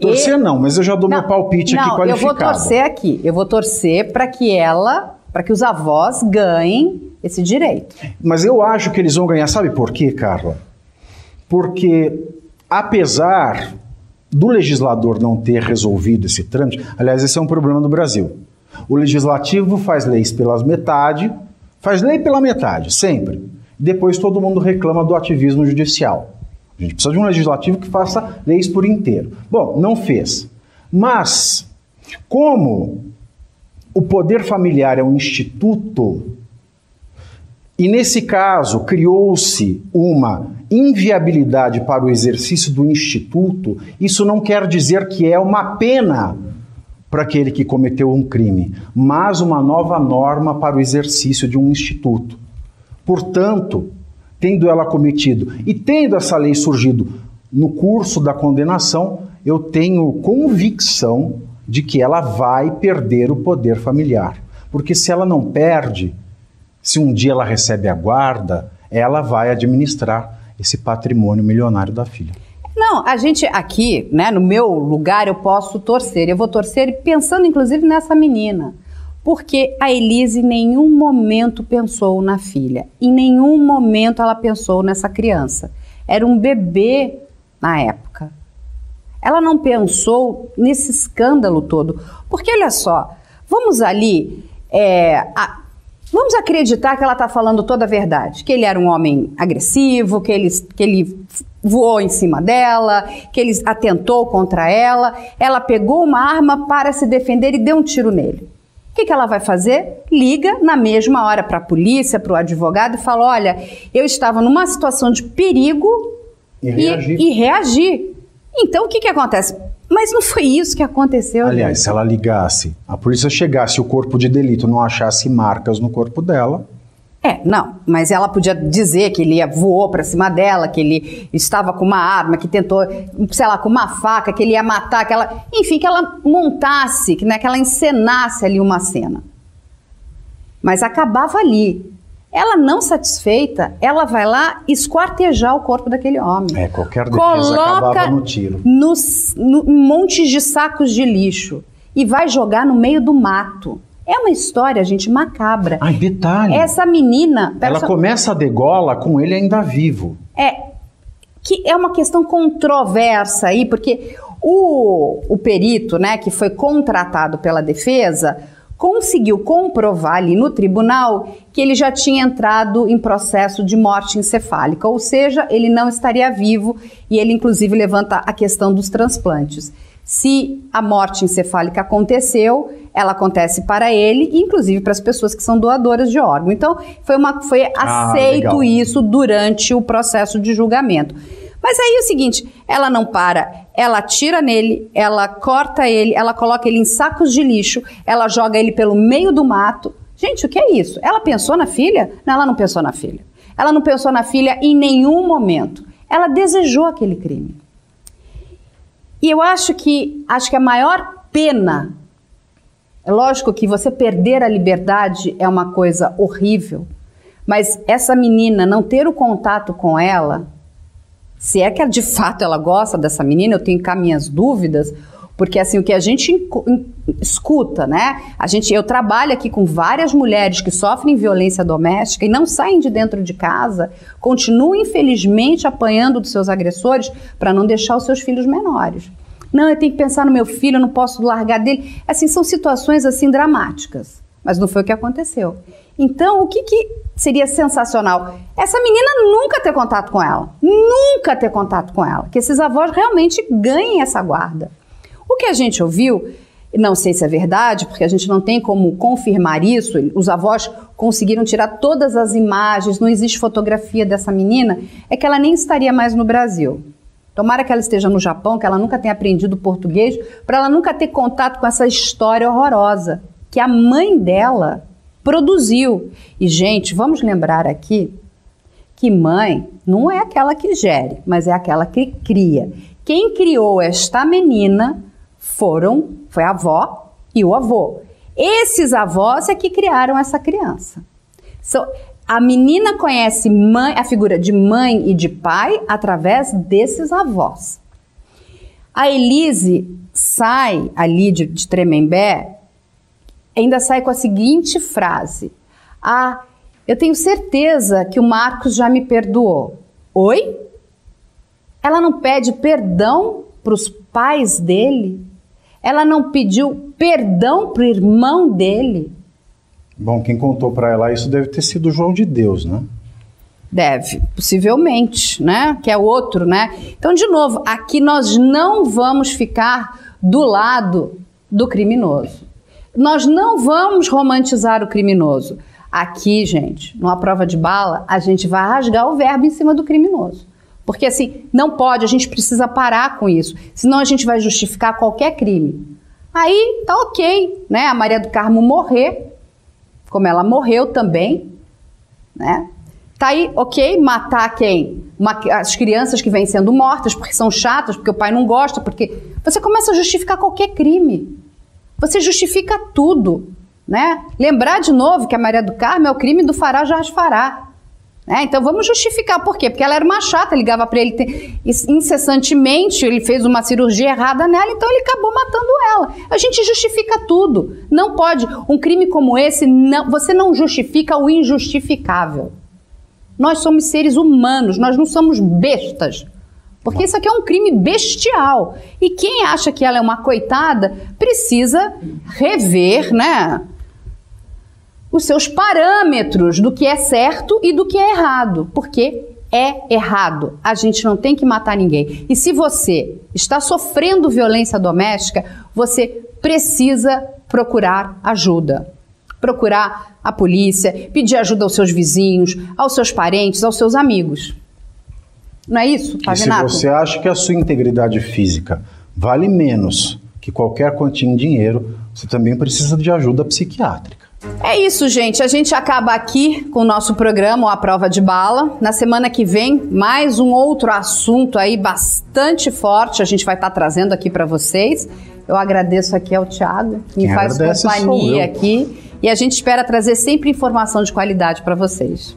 Torcer e... não, mas eu já dou não, meu palpite não, aqui qualificado. Eu vou torcer aqui. Eu vou torcer para que ela, para que os avós ganhem esse direito. Mas eu acho que eles vão ganhar, sabe por quê, Carla? Porque apesar do legislador não ter resolvido esse trâmite, aliás, esse é um problema do Brasil. O legislativo faz leis pelas metade, faz lei pela metade, sempre. Depois todo mundo reclama do ativismo judicial. A gente precisa de um legislativo que faça leis por inteiro. Bom, não fez. Mas, como o poder familiar é um instituto, e nesse caso criou-se uma inviabilidade para o exercício do instituto, isso não quer dizer que é uma pena para aquele que cometeu um crime, mas uma nova norma para o exercício de um instituto. Portanto, tendo ela cometido e tendo essa lei surgido no curso da condenação, eu tenho convicção de que ela vai perder o poder familiar. Porque se ela não perde, Se um dia ela recebe a guarda, ela vai administrar esse patrimônio milionário da filha. Não, a gente aqui, né, no meu lugar, eu posso torcer. Eu vou torcer pensando inclusive nessa menina. Porque a Elise em nenhum momento pensou na filha. Em nenhum momento ela pensou nessa criança. Era um bebê na época. Ela não pensou nesse escândalo todo. Porque olha só, vamos ali. É, a, vamos acreditar que ela está falando toda a verdade. Que ele era um homem agressivo, que ele, que ele voou em cima dela, que ele atentou contra ela. Ela pegou uma arma para se defender e deu um tiro nele. O que, que ela vai fazer? Liga na mesma hora para a polícia, para o advogado e fala: Olha, eu estava numa situação de perigo E e, e reagir. Então o que, que acontece? Mas não foi isso que aconteceu. Aliás, se ela ligasse, a polícia chegasse e o corpo de delito não achasse marcas no corpo dela, É, não, mas ela podia dizer que ele voou para cima dela, que ele estava com uma arma, que tentou, sei lá, com uma faca, que ele ia matar, que ela, enfim, que ela montasse, que, né, que ela encenasse ali uma cena. Mas acabava ali. Ela não satisfeita, ela vai lá esquartejar o corpo daquele homem. é, qualquer defesa acabava no tiro. nos, no, montes de sacos de lixo e vai jogar no meio do mato. É uma história, gente, macabra. Ai, detalhe. Essa menina. ela perso- começa a degola com ele ainda vivo. É, que é uma questão controversa aí, porque o, o perito, né, que foi contratado pela defesa, conseguiu comprovar ali no tribunal que ele já tinha entrado em processo de morte encefálica, ou seja, ele não estaria vivo e ele inclusive levanta a questão dos transplantes. Se a morte encefálica aconteceu, ela acontece para ele e inclusive para as pessoas que são doadoras de órgão. Então, foi, uma, foi Ah, aceito isso durante o processo de julgamento. Mas aí é o seguinte, ela não para, ela atira nele, ela corta ele, ela coloca ele em sacos de lixo, ela joga ele pelo meio do mato. Gente, o que é isso? Ela pensou na filha? Não, ela não pensou na filha. Ela não pensou na filha em nenhum momento. Ela desejou aquele crime. E eu acho que acho que a maior pena é lógico que você perder a liberdade é uma coisa horrível, mas essa menina não ter o contato com ela, se é que de fato ela gosta dessa menina, eu tenho cá minhas dúvidas, porque assim o que a gente escuta, né? A gente, eu trabalho aqui com várias mulheres que sofrem violência doméstica e não saem de dentro de casa, continuam infelizmente apanhando dos seus agressores para não deixar os seus filhos menores. Não, eu tenho que pensar no meu filho, eu não posso largar dele. Assim, são situações assim dramáticas. Mas não foi o que aconteceu. Então, o que, que seria sensacional? Essa menina nunca ter contato com ela. Nunca ter contato com ela. Que esses avós realmente ganhem essa guarda. O que a gente ouviu, não sei se é verdade, porque a gente não tem como confirmar isso, os avós conseguiram tirar todas as imagens, não existe fotografia dessa menina, é que ela nem estaria mais no Brasil. Tomara que ela esteja no Japão, que ela nunca tenha aprendido português, para ela nunca ter contato com essa história horrorosa que a mãe dela produziu. E, gente, vamos lembrar aqui que mãe não é aquela que gere, mas é aquela que cria. Quem criou esta menina foram foi a avó e o avô. Esses avós é que criaram essa criança. So, a menina conhece mãe, a figura de mãe e de pai através desses avós. A Elise sai ali de, de Tremembé, ainda sai com a seguinte frase: Ah, eu tenho certeza que o Marcos já me perdoou. Oi? Ela não pede perdão para os pais dele? Ela não pediu perdão para o irmão dele? Bom, quem contou para ela isso deve ter sido o João de Deus, né? Deve, possivelmente, né? Que é outro, né? Então, de novo, aqui nós não vamos ficar do lado do criminoso. Nós não vamos romantizar o criminoso. Aqui, gente, numa prova de bala, a gente vai rasgar o verbo em cima do criminoso. Porque assim, não pode, a gente precisa parar com isso. Senão a gente vai justificar qualquer crime. Aí tá ok, né? A Maria do Carmo morrer, como ela morreu também, né? Tá aí, ok, matar quem? Uma- as crianças que vêm sendo mortas porque são chatas, porque o pai não gosta, porque. Você começa a justificar qualquer crime. Você justifica tudo. Né? Lembrar de novo que a Maria do Carmo é o crime do fará já fará. Né? Então vamos justificar por quê? Porque ela era uma chata, ligava para ele incessantemente, ele fez uma cirurgia errada nela, então ele acabou matando ela. A gente justifica tudo. Não pode. Um crime como esse, não, você não justifica o injustificável. Nós somos seres humanos, nós não somos bestas. Porque isso aqui é um crime bestial. E quem acha que ela é uma coitada precisa rever, né? Os seus parâmetros do que é certo e do que é errado. Porque é errado. A gente não tem que matar ninguém. E se você está sofrendo violência doméstica, você precisa procurar ajuda. Procurar a polícia, pedir ajuda aos seus vizinhos, aos seus parentes, aos seus amigos. Não é isso, Pavinato? E se você acha que a sua integridade física vale menos que qualquer quantia em dinheiro, você também precisa de ajuda psiquiátrica. É isso, gente. A gente acaba aqui com o nosso programa, A Prova de Bala. Na semana que vem, mais um outro assunto aí bastante forte a gente vai estar tá trazendo aqui para vocês. Eu agradeço aqui ao Thiago, que Quem me faz companhia aqui. E a gente espera trazer sempre informação de qualidade para vocês.